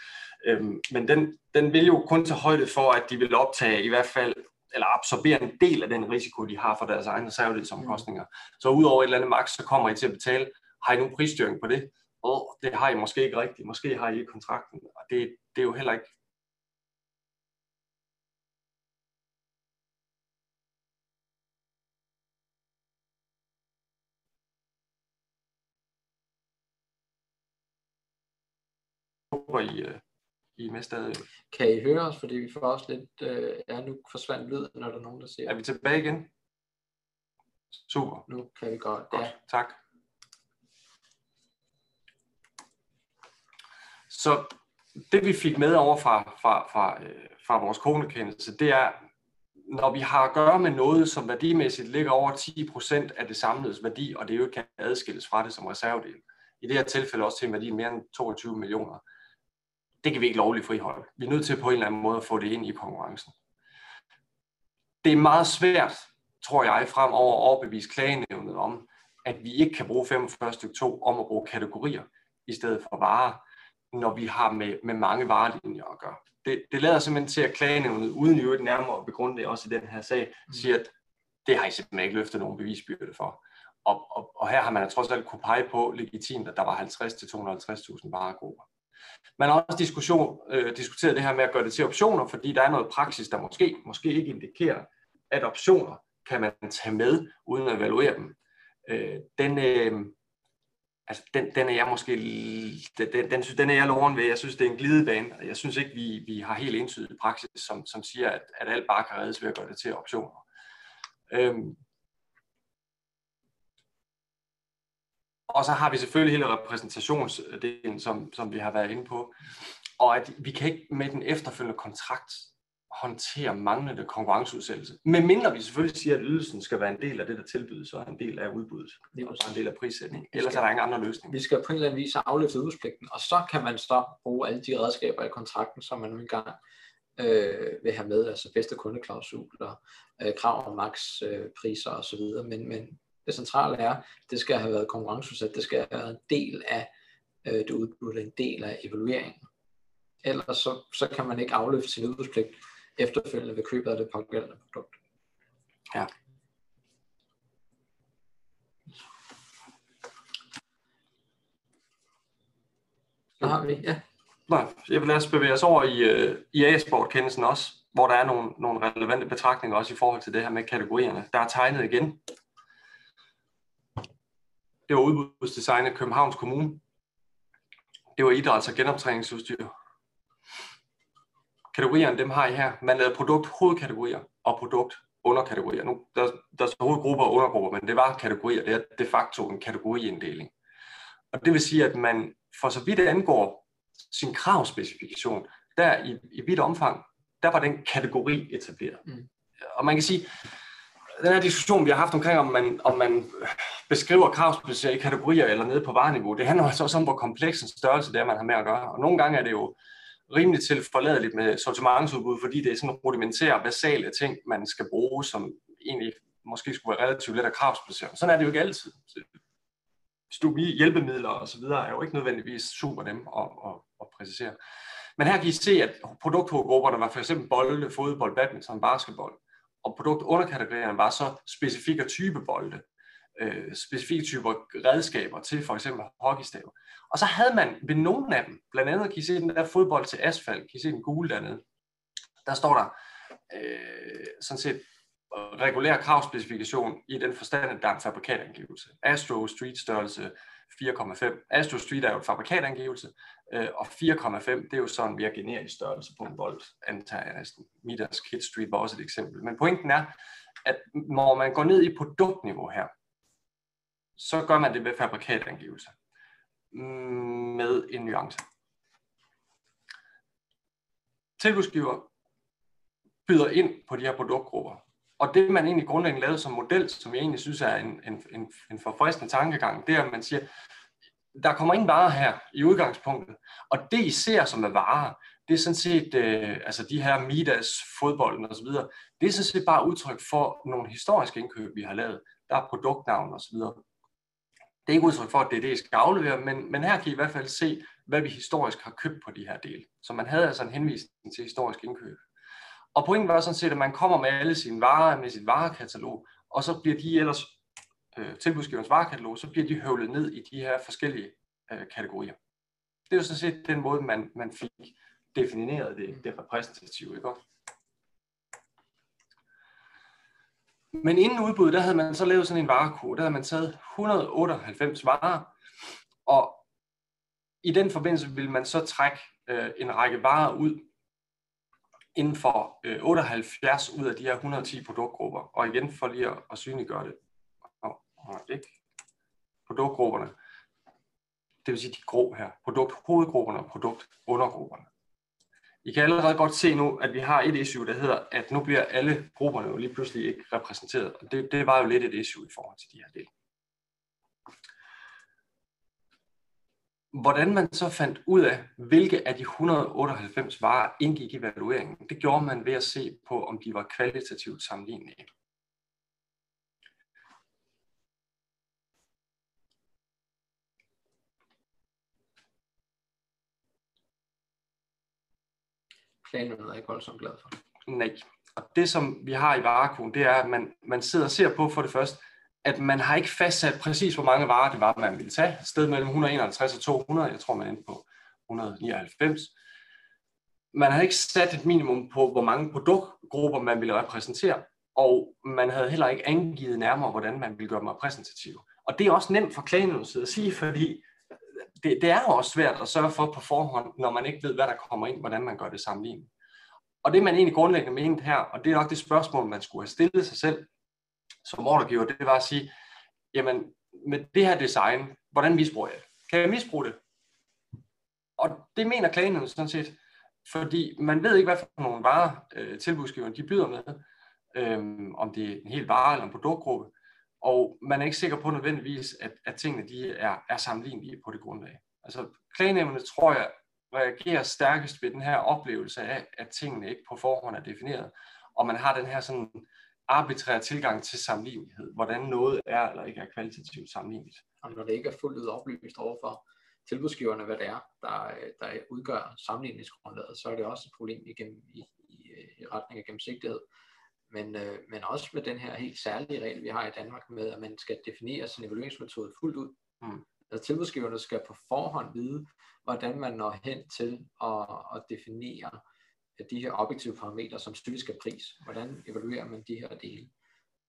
Øhm, men den, den vil jo kun tage højde for, at de vil optage i hvert fald, eller absorbere en del af den risiko, de har for deres egne reservedelsomkostninger. Så udover et eller andet maks, så kommer I til at betale, har I nogen prisstyring på det? Og det har I måske ikke rigtigt, måske har I ikke kontrakten, og det, det er jo heller ikke håber I, øh, I er med stadig. Kan I høre os, fordi vi får også lidt, øh, ja nu forsvandt lyden, når der er nogen, der siger, Er vi tilbage igen? Super. nu kan vi godt, Godt. ja. Tak. Så det vi fik med over fra, fra, fra, øh, fra vores konekendelse, det er, når vi har at gøre med noget, som værdimæssigt ligger over 10% af det samlede værdi, og det jo ikke kan adskilles fra det som reservedel, i det her tilfælde også til en værdi mere end 22 millioner, det kan vi ikke lovligt friholde. Vi er nødt til på en eller anden måde at få det ind i konkurrencen. Det er meget svært, tror jeg, fremover at overbevise klagenævnet om, at vi ikke kan bruge 45 stykke 2 om at bruge kategorier i stedet for varer, når vi har med, med mange varelinjer at gøre. Det, det lader simpelthen til, at klagenævnet, uden i øvrigt nærmere at begrunde det også i den her sag, siger, at det har I simpelthen ikke løftet nogen bevisbyrde for. Og, og, og her har man trods alt kunne pege på legitimt, at der var 50-250.000 varegrupper. Man har også diskussion, øh, diskuteret det her med at gøre det til optioner, fordi der er noget praksis, der måske, måske ikke indikerer, at optioner kan man tage med, uden at evaluere dem. Øh, den, øh, altså den, den er jeg måske, den, den, den er jeg loven ved. Jeg synes, det er en glidebane, og jeg synes ikke, vi, vi har helt entydig praksis, som, som siger, at, at alt bare kan reddes ved at gøre det til optioner. Øhm. Og så har vi selvfølgelig hele repræsentationsdelen, som, som vi har været inde på. Og at vi kan ikke med den efterfølgende kontrakt håndtere manglende konkurrenceudsættelse. Men mindre vi selvfølgelig siger, at ydelsen skal være en del af det, der tilbydes, og en del af udbuddet, og en del af prissætningen. Ellers er der ingen andre løsninger. Vi skal på en eller anden vis afløfte udbudspligten, og så kan man så bruge alle de redskaber i kontrakten, som man nu engang øh, vil have med, altså bedste kundeklausuler, øh, krav om maks øh, priser osv. Men, men det centrale er, det skal have været konkurrenceudsat, det skal have været en del af øh, det udbud, en del af evalueringen. Ellers så, så kan man ikke afløfte sin udbudspligt efterfølgende ved købet af det pågældende produkt. Ja. Så har vi, ja. Nej, jeg vil lade os bevæge os over i, øh, i A-sport-kendelsen også, hvor der er nogle, nogle relevante betragtninger også i forhold til det her med kategorierne. Der er tegnet igen. Det var udbudsdesignet Københavns Kommune. Det var idræts- og genoptræningsudstyr kategorierne, dem har I her. Man lavede produkt hovedkategorier og produkt underkategorier. Nu, der, der står hovedgrupper og undergrupper, men det var kategorier. Det er de facto en kategoriinddeling. Og det vil sige, at man for så vidt angår sin kravspecifikation, der i, i vidt omfang, der var den kategori etableret. Mm. Og man kan sige, den her diskussion, vi har haft omkring, om man, om man beskriver kravspecificerede kategorier eller nede på vareniveau, det handler altså også om, hvor kompleks en størrelse det er, man har med at gøre. Og nogle gange er det jo rimelig til forladeligt med sortimentsudbud, fordi det er sådan rudimentære, basale ting, man skal bruge, som egentlig måske skulle være relativt let at kravsbasere. Sådan er det jo ikke altid. Stupide hjælpemidler og så videre er jo ikke nødvendigvis super dem at, at, at præcisere. Men her kan I se, at produkthovedgrupperne var for eksempel bolde, fodbold, badminton, basketball. Og produktunderkategorierne var så specifikke type bolde, øh, specifikke typer redskaber til for eksempel hockeystave. Og så havde man ved nogle af dem, blandt andet kan I se den der fodbold til asfalt, kan I se den gule dernede, der står der øh, sådan set regulær kravspecifikation i den forstand, at der er en fabrikatangivelse. Astro Street størrelse 4,5. Astro Street er jo et fabrikatangivelse, øh, og 4,5 det er jo sådan mere generisk størrelse på en bold, antager jeg næsten. Midas Kid Street var også et eksempel. Men pointen er, at når man går ned i produktniveau her, så gør man det ved fabrikatangivelse med en nuance. Tilbudsgiver byder ind på de her produktgrupper. Og det, man egentlig grundlæggende lavede som model, som jeg egentlig synes er en, en, en, en forfriskende tankegang, det er, at man siger, der kommer ingen varer her i udgangspunktet. Og det, I ser som er varer, det er sådan set, øh, altså de her Midas, fodbolden osv., det er sådan set bare udtryk for nogle historiske indkøb, vi har lavet. Der er produktnavn osv. Det er ikke udtryk for, at det er det, I skal aflevere, men, men her kan I i hvert fald se, hvad vi historisk har købt på de her dele. Så man havde altså en henvisning til historisk indkøb. Og pointen var sådan set, at man kommer med alle sine varer, med sit varekatalog, og så bliver de ellers, øh, tilbudsgiverens varekatalog, så bliver de høvlet ned i de her forskellige øh, kategorier. Det er jo sådan set den måde, man, man fik defineret det, det repræsentative. Ikke? Men inden udbuddet, der havde man så lavet sådan en varekur. Der havde man taget 198 varer, og i den forbindelse ville man så trække øh, en række varer ud inden for øh, 78 ud af de her 110 produktgrupper. Og igen for lige at, at synliggøre det. Oh, ikke? Produktgrupperne. Det vil sige de grå her. Produkthovedgrupperne og produktundergrupperne. I kan allerede godt se nu, at vi har et issue, der hedder, at nu bliver alle grupperne jo lige pludselig ikke repræsenteret. Og det, det var jo lidt et issue i forhold til de her dele. Hvordan man så fandt ud af, hvilke af de 198 varer indgik i evalueringen, det gjorde man ved at se på, om de var kvalitativt sammenlignelige. Planlønnet er ikke voldsomt glad for. Nej. Og det, som vi har i varekuen, det er, at man, man sidder og ser på for det første, at man har ikke fastsat præcis, hvor mange varer det var, man ville tage. Sted mellem 151 og 200, jeg tror, man endte på 199. Man havde ikke sat et minimum på, hvor mange produktgrupper man ville repræsentere, og man havde heller ikke angivet nærmere, hvordan man ville gøre dem repræsentative. Og det er også nemt for klagenødelsen at sige, fordi det, det er jo også svært at sørge for på forhånd, når man ikke ved, hvad der kommer ind, hvordan man gør det sammenlignet. Og det man egentlig grundlæggende mente her, og det er nok det spørgsmål, man skulle have stillet sig selv som ordregiver, det var at sige, jamen med det her design, hvordan misbruger jeg det? Kan jeg misbruge det? Og det mener klagenævnet sådan set, fordi man ved ikke, hvad for nogle varer øh, tilbudsgiverne de byder med, øh, om det er en hel vare eller en produktgruppe, og man er ikke sikker på nødvendigvis, at, at tingene de er, er sammenlignelige på det grundlag. Altså klagenævnene tror jeg reagerer stærkest ved den her oplevelse af, at tingene ikke på forhånd er defineret, og man har den her sådan arbitrær tilgang til sammenlignelighed, hvordan noget er eller ikke er kvalitativt sammenlignet. Og når det ikke er fuldt ud oplyst overfor tilbudsgiverne, hvad det er, der, der udgør sammenligningsgrundlaget, så er det også et problem i, i, i, i retning af gennemsigtighed. Men, øh, men også med den her helt særlige regel, vi har i Danmark med, at man skal definere sin evalueringsmetode fuldt ud. Mm. Altså tilbudsgiverne skal på forhånd vide, hvordan man når hen til at, at definere de her objektive parametre, som typisk er pris. Hvordan evaluerer man de her dele?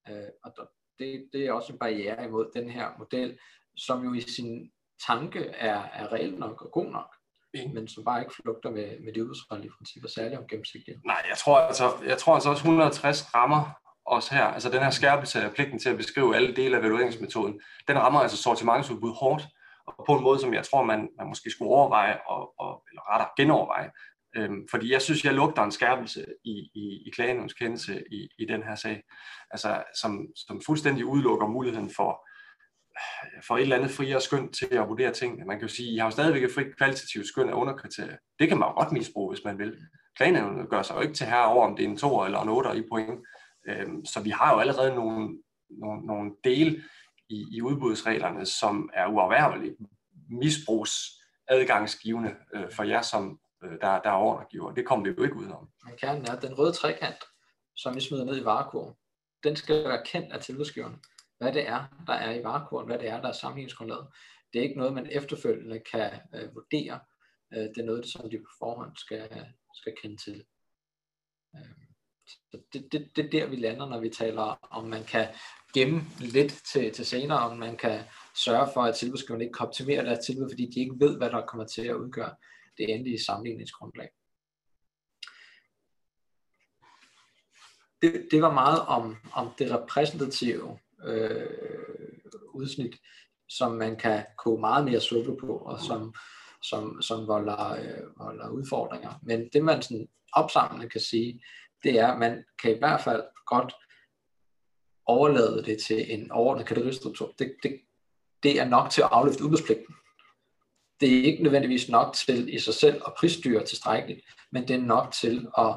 Øh, og det, det er også en barriere imod den her model, som jo i sin tanke er, er reelt nok og god nok, mm. men som bare ikke flugter med, med de udbudsretlige principper, særligt om gennemsigtighed. Nej, jeg tror altså, jeg tror altså også 160 rammer os her. Altså den her skærpelse af pligten til at beskrive alle dele af evalueringsmetoden, den rammer altså sortimentsudbud hårdt, og på en måde, som jeg tror, man, man måske skulle overveje, og, og, eller rettere genoverveje. Øhm, fordi jeg synes, jeg lugter en skærpelse i, i, i klagenævns kendelse i, i den her sag, altså, som, som fuldstændig udelukker muligheden for, for et eller andet friere skøn til at vurdere ting. Man kan jo sige, at I har jo stadigvæk et fri kvalitativt skøn af underkriterier. Det kan man jo godt misbruge, hvis man vil. Klagenævnet gør sig jo ikke til her over, om det er en 2 eller en 8 i point. Øhm, så vi har jo allerede nogle, nogle, nogle dele i, i udbudsreglerne, som er uafværgeligt misbrugsadgangsgivende øh, for jer som øh, der, der er ordregiver. Det kommer vi jo ikke udenom. Men kernen er, at den røde trekant, som vi smider ned i varekurven, den skal være kendt af tilbudsgiverne. Hvad det er, der er i varekurven, hvad det er, der er sammenhængsgrundlaget. Det er ikke noget, man efterfølgende kan øh, vurdere. Øh, det er noget, som de på forhånd skal, skal kende til. Øh, så det, det, det er der, vi lander, når vi taler om, man kan gemme lidt til, til senere, om man kan sørge for, at tilbudsgiverne ikke kan optimere deres tilbud, fordi de ikke ved, hvad der kommer til at udgøre det endelige sammenligningsgrundlag. Det, det var meget om, om det repræsentative øh, udsnit, som man kan koge meget mere suppe på, og som, som, som volder, øh, volder udfordringer. Men det man sådan opsamlende kan sige, det er, at man kan i hvert fald godt overlade det til en overordnet kategoristruktur. Det, det, det er nok til at afløfte udbudspligten det er ikke nødvendigvis nok til i sig selv at prisstyre tilstrækkeligt, men det er nok til at,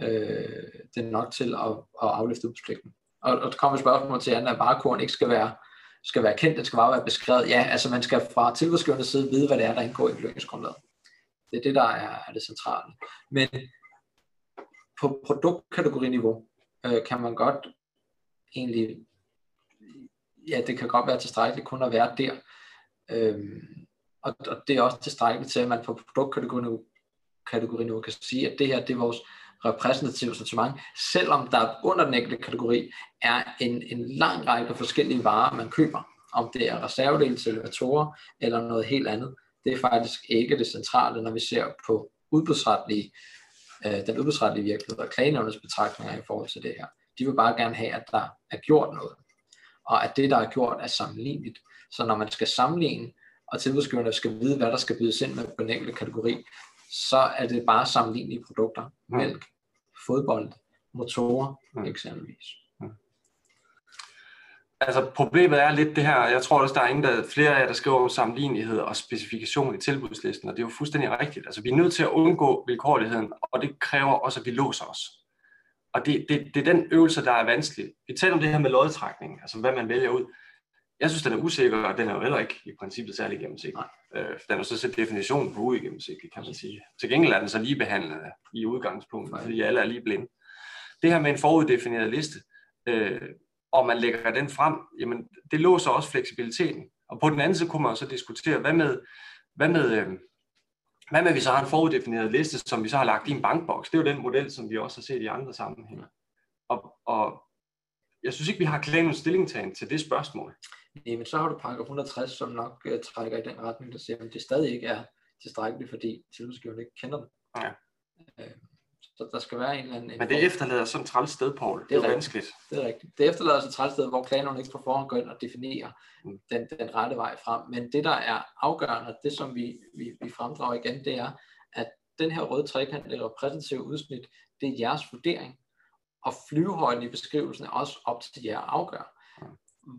øh, det er nok til at, at afløfte udbudspligten. Og, og der kommer et spørgsmål til, at varekoren ikke skal være, skal være kendt, den skal bare være beskrevet. Ja, altså man skal fra tilbudsgivernes side vide, hvad det er, der indgår i evalueringsgrundlaget. Det er det, der er, er det centrale. Men på produktkategoriniveau øh, kan man godt egentlig, ja, det kan godt være tilstrækkeligt kun at være der. Øhm, og, og det er også tilstrækkeligt til, at man på produktkategori nu kan sige, at det her det er vores repræsentative sortiment, selvom der under den enkelte kategori er en, en lang række forskellige varer, man køber. Om det er reservedele til elevatorer eller noget helt andet. Det er faktisk ikke det centrale, når vi ser på udbudsretlige, øh, den udbudsretlige virkelighed og klagenævnets betragtninger i forhold til det her. De vil bare gerne have, at der er gjort noget, og at det, der er gjort, er sammenligneligt. Så når man skal sammenligne og tilbudsgiverne skal vide, hvad der skal bydes ind med på den enkelte kategori, så er det bare sammenlignelige produkter. Mælk, fodbold, motorer eksempelvis. Altså problemet er lidt det her, jeg tror også, der er ingen, der, flere af jer, der skriver om sammenlignelighed og specifikation i tilbudslisten, og det er jo fuldstændig rigtigt. Altså vi er nødt til at undgå vilkårligheden, og det kræver også, at vi låser os. Og det, det, det er den øvelse, der er vanskelig. Vi taler om det her med lodtrækning, altså hvad man vælger ud. Jeg synes, den er usikker, og den er jo heller ikke i princippet særlig gennemsigtig. Øh, den er så set definitionen på uigennemsigtig, kan man sige. Til gengæld er den så lige behandlet i udgangspunktet, fordi alle er lige blinde. Det her med en foruddefineret liste, øh, og man lægger den frem, jamen det låser også fleksibiliteten. Og på den anden side kunne man så diskutere, hvad med, hvad med, øh, hvad med, at vi så har en foruddefineret liste, som vi så har lagt i en bankboks? Det er jo den model, som vi også har set i andre sammenhænge. Og, og jeg synes ikke, vi har klædt nogen stillingtagen til det spørgsmål. Nej, men så har du paragraf 160, som nok uh, trækker i den retning, der siger, at det stadig ikke er tilstrækkeligt, fordi tilbudsgiverne ikke kender dem. Ja. Uh, så der skal være en eller anden... Men det efterlader sådan et træls sted, Paul. Det er, det er vanskeligt. Det er rigtigt. Det efterlader sig et træls sted, hvor klagenerne ikke på forhånd går ind og definerer mm. den, den rette vej frem. Men det, der er afgørende, det som vi, vi, vi fremdrager igen, det er, at den her røde trekant, det repræsentative udsnit, det er jeres vurdering. Og flyvehøjden i beskrivelsen er også op til jer at afgøre.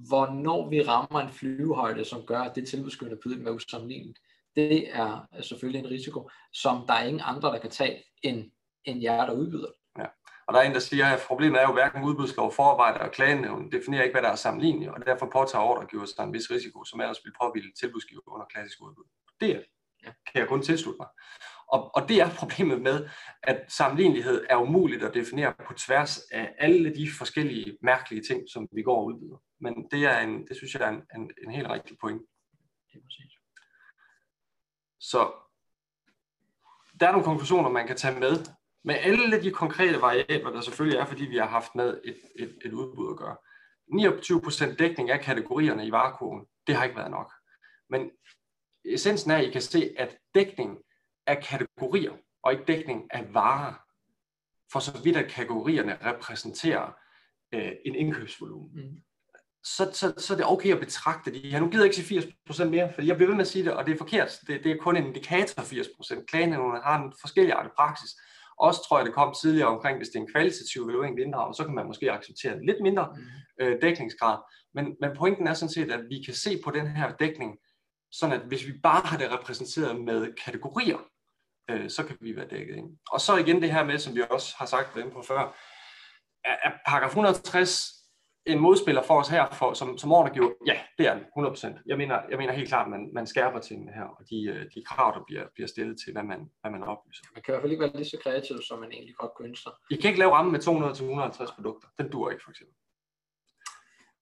Hvornår vi rammer en flyvehøjde, som gør, at det tilbudsgivende byder med usammenligneligt, det er selvfølgelig en risiko, som der er ingen andre, der kan tage end end jer, der udbyder Ja. Og der er en, der siger, at problemet er jo, hverken udbudslov, forarbejde og klagenævn definerer ikke, hvad der er sammenligneligt, og derfor påtager ordregiver sig en vis risiko, som ellers vil påvilde tilbudsgiver under klassisk udbud. Det kan jeg kun tilslutte mig. Og, og det er problemet med, at sammenlignelighed er umuligt at definere på tværs af alle de forskellige mærkelige ting, som vi går og udbyder. Men det, er en, det synes jeg er en, en, en helt rigtig point. Så der er nogle konklusioner, man kan tage med med alle de konkrete variabler, der selvfølgelig er, fordi vi har haft med et, et, et udbud at gøre. 29% dækning af kategorierne i varekurven, det har ikke været nok. Men essensen er, at I kan se, at dækning af kategorier, og ikke dækning af varer, for så vidt at kategorierne repræsenterer øh, en indkøbsvolumen. Mm. Så, så, så er det okay at betragte de her. Nu gider jeg ikke sige 80% mere, for jeg bliver ved med at sige det, og det er forkert. Det, det er kun en indikator 80%. Klagenævnene har en forskellig art praksis, også tror jeg, det kom tidligere omkring, hvis det er en kvalitativ evaluering, vi inddrager, så kan man måske acceptere en lidt mindre mm. øh, dækningsgrad. Men, men pointen er sådan set, at vi kan se på den her dækning, sådan at hvis vi bare har det repræsenteret med kategorier, øh, så kan vi være dækket ind. Og så igen det her med, som vi også har sagt på før, at paragraf 160 en modspiller for os her, for, som, som ordregiver, ja, det er den, 100%. Jeg mener, jeg mener helt klart, at man, man skærper tingene her, og de, øh, de krav, der bliver, bliver stillet til, hvad man, hvad man oplyser. Man kan i hvert fald ikke være lige så kreativ, som man egentlig godt kunne sig. I kan ikke lave ramme med 200-150 produkter. Den dur ikke, for eksempel.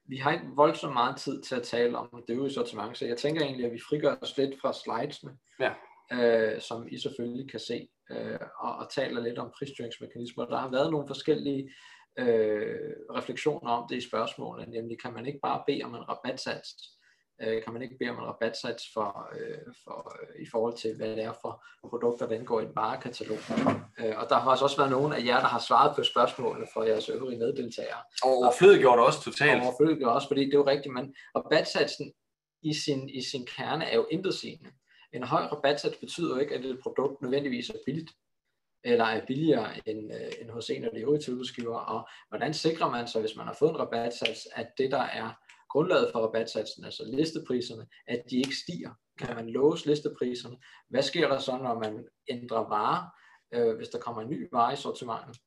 Vi har ikke voldsomt meget tid til at tale om det øvrige sortiment, så jeg tænker egentlig, at vi frigør os lidt fra slidesene, ja. Øh, som I selvfølgelig kan se, øh, og, og taler lidt om prisstyringsmekanismer. Der har været nogle forskellige øh, refleksioner om det i spørgsmålene, nemlig kan man ikke bare bede om en rabatsats, øh, kan man ikke bede om en rabatsats for, øh, for, øh, i forhold til, hvad det er for produkter, der indgår i et varekatalog. Øh, og der har også været nogle af jer, der har svaret på spørgsmålene for jeres øvrige meddeltagere. Og det også totalt. Og overflødet gjorde også, fordi det er jo rigtigt, men rabatsatsen i sin, i sin kerne er jo intetsigende. En høj rabatsats betyder jo ikke, at et produkt nødvendigvis er billigt eller er billigere end, øh, end hos en af de øvrige tilbudsgiver, og hvordan sikrer man så, hvis man har fået en rabatsats, at det, der er grundlaget for rabatsatsen, altså listepriserne, at de ikke stiger? Kan man låse listepriserne? Hvad sker der så, når man ændrer varer, øh, hvis der kommer en ny vare i sortimentet?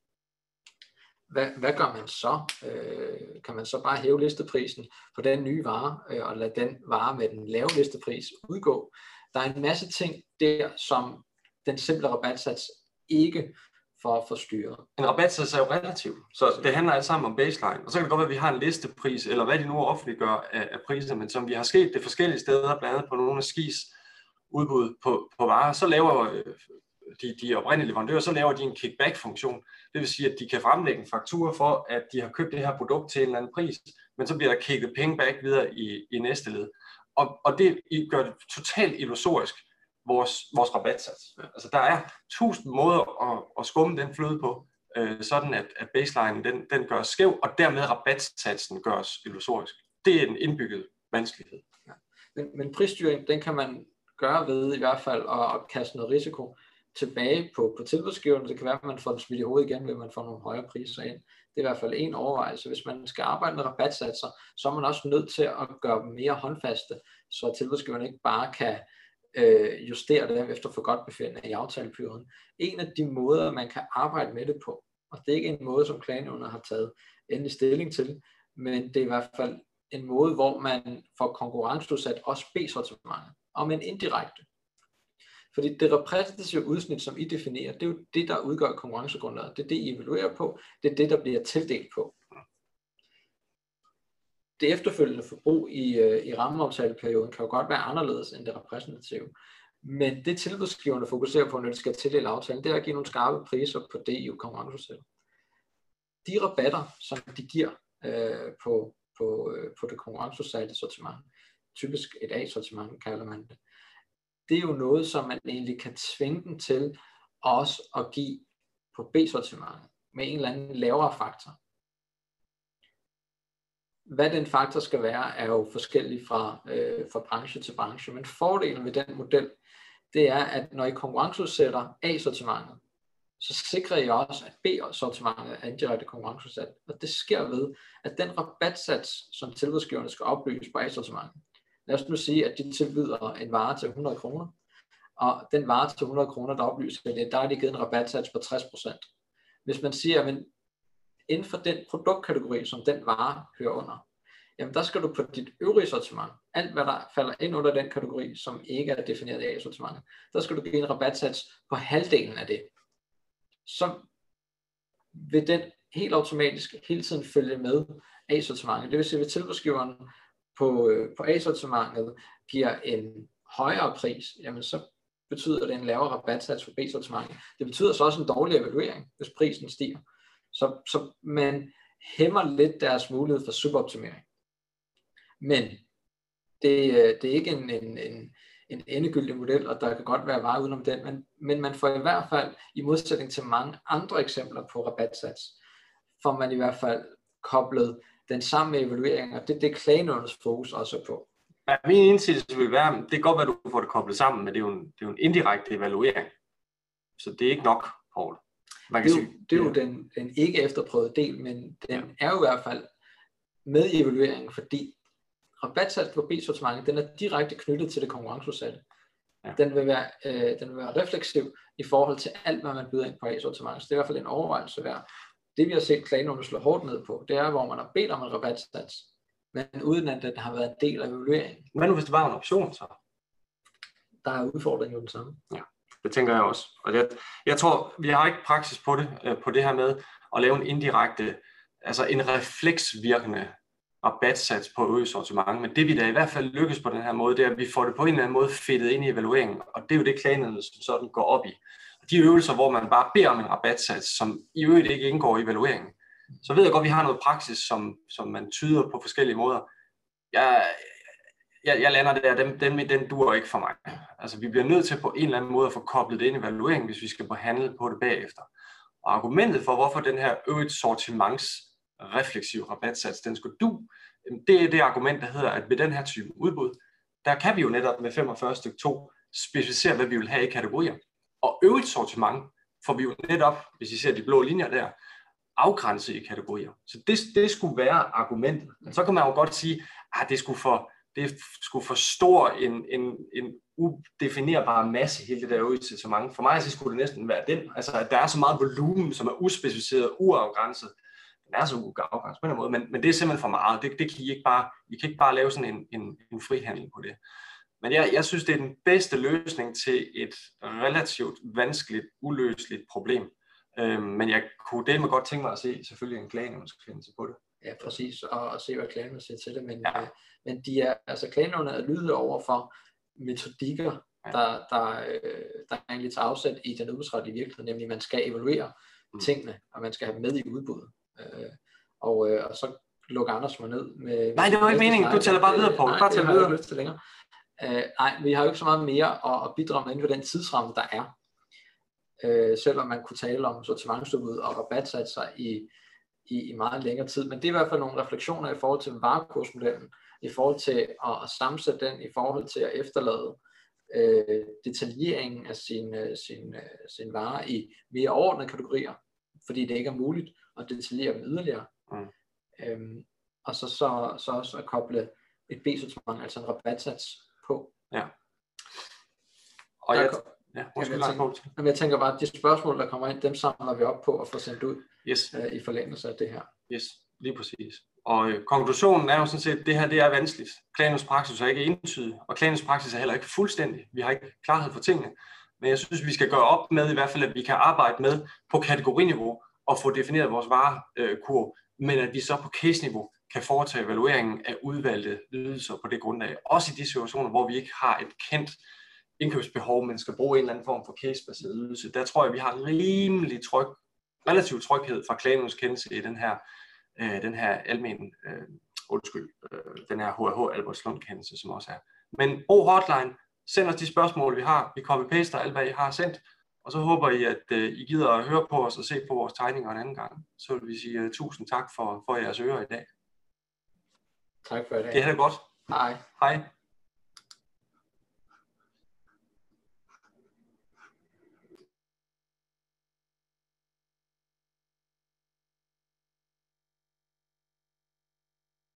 Hvad, hvad gør man så? Øh, kan man så bare hæve listeprisen på den nye vare, øh, og lade den vare med den lave listepris udgå? Der er en masse ting der, som den simple rabatsats ikke for at forstyrre. En rabatsats er jo relativ, så det handler alt sammen om baseline. Og så kan det godt være, at vi har en listepris, eller hvad de nu offentliggør af, af priser, men som vi har sket det forskellige steder, blandt andet på nogle af skis udbud på, på varer, så laver øh, de, de oprindelige leverandører, så laver de en kickback-funktion. Det vil sige, at de kan fremlægge en faktur for, at de har købt det her produkt til en eller anden pris, men så bliver der kicket penge back videre i, i næste led. Og, og det gør det totalt illusorisk vores, vores rabatsats. Altså der er tusind måder at, at skumme den fløde på, øh, sådan at, at baseline den, den gøres skæv, og dermed rabatsatsen gøres illusorisk. Det er en indbygget vanskelighed. Ja. Men, men prisstyring, den kan man gøre ved i hvert fald at, at kaste noget risiko tilbage på, på tilbudsgiverne. Det kan være, at man får den smidt i hovedet igen, ved man får nogle højere priser ind. Det er i hvert fald en overvejelse. Hvis man skal arbejde med rabatsatser, så er man også nødt til at gøre dem mere håndfaste, så tilbudsgiverne ikke bare kan øh, justere det efter for godt befindende i aftaleperioden. En af de måder, man kan arbejde med det på, og det er ikke en måde, som klagenævnet har taget endelig stilling til, men det er i hvert fald en måde, hvor man får konkurrenceudsat også B-sortimentet, og men indirekte. Fordi det repræsentative udsnit, som I definerer, det er jo det, der udgør konkurrencegrundlaget. Det er det, I evaluerer på. Det er det, der bliver tildelt på. det efterfølgende forbrug i, øh, i rammeaftaleperioden kan jo godt være anderledes end det repræsentative. Men det tilbudsgiverne fokuserer på, når de skal tildele aftalen, det er at give nogle skarpe priser på det i konkurrenceudsætte. De rabatter, som de giver øh, på, på, øh, på det konkurrenceudsatte sortiment, typisk et A-sortiment kalder man det, det er jo noget, som man egentlig kan tvinge dem til også at give på B-sortimentet med en eller anden lavere faktor. Hvad den faktor skal være, er jo forskellig fra, øh, fra branche til branche, men fordelen ved den model, det er, at når I konkurrenceudsætter A-sortimentet, så sikrer I også, at B-sortimentet er indirekte konkurrenceudsat. Og det sker ved, at den rabatsats, som tilbudsgiverne skal oplyse på A-sortimentet, lad os nu sige, at de tilbyder en vare til 100 kroner, og den vare til 100 kroner, der oplyser det, der er de givet en rabatsats på 60%. Hvis man siger, at inden for den produktkategori, som den vare hører under, jamen der skal du på dit øvrige sortiment, alt hvad der falder ind under den kategori, som ikke er defineret af sortimentet, der skal du give en rabatsats på halvdelen af det. Så vil den helt automatisk hele tiden følge med af sortimentet. Det vil sige, at tilbudsgiveren på, øh, på A-sortimentet giver en højere pris, jamen så betyder det en lavere rabatsats for B-sortimentet. Det betyder så også en dårlig evaluering, hvis prisen stiger. Så, så man hæmmer lidt deres mulighed for suboptimering. Men det, øh, det er ikke en, en, en, en endegyldig model, og der kan godt være vej udenom den, men, men man får i hvert fald, i modsætning til mange andre eksempler på rabatsats, får man i hvert fald koblet den sammen med evalueringer. Det, det er klagenævnets fokus også på. Ja, min indsigelse vil være, det kan godt være, at du får det koblet sammen, men det er jo en, det er jo en indirekte evaluering. Så det er ikke nok, Paul. Man kan det, er jo, sige, det er jo den, den ikke efterprøvede del, men den ja. er jo i hvert fald med i evalueringen, fordi rabatsats på B-sortimentet, den er direkte knyttet til det konkurrenceudsatte. Ja. Den, vil være, øh, den vil være refleksiv i forhold til alt, hvad man byder ind på A-sortimentet. Så det er i hvert fald en overvejelse værd. Det vi har set klagenummer slå hårdt ned på, det er, hvor man har bedt om en rabatsats, men uden at den har været en del af evalueringen. Hvad nu, hvis det var en option så? Der er udfordringen jo den samme. Ja, det tænker jeg også. Og det, jeg tror, vi har ikke praksis på det, øh, på det her med at lave en indirekte, altså en refleksvirkende rabatsats på øget sortiment, men det vi da i hvert fald lykkes på den her måde, det er, at vi får det på en eller anden måde fedtet ind i evalueringen, og det er jo det klagenævnet som sådan går op i. De øvelser, hvor man bare beder om en rabatsats, som i øvrigt ikke indgår i evalueringen, så ved jeg godt, at vi har noget praksis, som, som man tyder på forskellige måder. Jeg, jeg, jeg lander der, den, den, den dur ikke for mig. Altså, vi bliver nødt til på en eller anden måde at få koblet det ind i evalueringen, hvis vi skal behandle på det bagefter. Og argumentet for, hvorfor den her øget sortiments refleksiv rabatsats, den skulle du, det er det argument, der hedder, at ved den her type udbud, der kan vi jo netop med 45 stykke 2 specificere, hvad vi vil have i kategorier. Og øvrigt sortiment får vi jo netop, hvis I ser de blå linjer der, afgrænset i kategorier. Så det, det skulle være argumentet. Men så kan man jo godt sige, at det skulle for, det skulle for stor en, en, en udefinerbar masse, hele det der øvrigt sortiment. For mig så skulle det næsten være den. Altså, at der er så meget volumen, som er uspecificeret, uafgrænset, den er så afgrænset på en måde, men, men det er simpelthen for meget. Det, det kan I ikke bare, I kan ikke bare lave sådan en, en, en frihandel på det. Men jeg, jeg synes, det er den bedste løsning til et relativt vanskeligt, uløseligt problem. Øhm, men jeg kunne det med godt tænke mig at se selvfølgelig en klagenævnskendelse på det. Ja, præcis, og, og se, hvad klagenævnet siger til det. Men, ja. øh, men de er, altså klagenævnet er lydet over for metodikker, ja. der, der, øh, der er egentlig tager afsæt i den udbudsretlige virkelighed, nemlig at man skal evaluere mm. tingene, og man skal have med i udbuddet. Øh, og, øh, og så lukker Anders mig ned med... Nej, det var ikke meningen. Du tæller bare videre på. Nej, bare tæller videre. Lyst til længere. Øh, nej, vi har jo ikke så meget mere at, at bidrage med inden for den tidsramme, der er. Øh, selvom man kunne tale om sortimentsudbud og rabatsatser i, i, i meget længere tid. Men det er i hvert fald nogle refleksioner i forhold til varekursmodellen, i forhold til at, at sammensætte den, i forhold til at efterlade øh, detaljeringen af sin, øh, sin, øh, sin vare i mere overordnede kategorier, fordi det ikke er muligt at detaljere dem yderligere. Mm. Øhm, og så, så, så også at koble et B-sortiment, altså en rabatsats på. Ja. Og jeg, ja, jeg, tænker, jeg tænker bare, at de spørgsmål, der kommer ind, dem samler vi op på og får sendt ud yes. øh, i forlængelse af det her. Yes, lige præcis. Og øh, konklusionen er jo sådan set, at det her det er vanskeligt. Klanus praksis er ikke entydig, og klanus praksis er heller ikke fuldstændig. Vi har ikke klarhed for tingene. Men jeg synes, vi skal gøre op med i hvert fald, at vi kan arbejde med på kategoriniveau og få defineret vores varekurv, men at vi så på case-niveau kan foretage evalueringen af udvalgte ydelser på det grundlag. Også i de situationer, hvor vi ikke har et kendt indkøbsbehov, men skal bruge en eller anden form for casebaseret ydelse. Der tror jeg, vi har rimelig tryg, relativ tryghed fra klagenævnskendelse i den her, øh, den her almen, øh, undskyld, øh, den her HH Albertslund kendelse, som også er. Men brug hotline, send os de spørgsmål, vi har. Vi copy-paster alt, hvad I har sendt, og så håber I, at øh, I gider at høre på os og se på vores tegninger en anden gang. Så vil vi sige uh, tusind tak for, for jeres ører i dag. Tak for i dag. Det er det godt. Hej. Hej.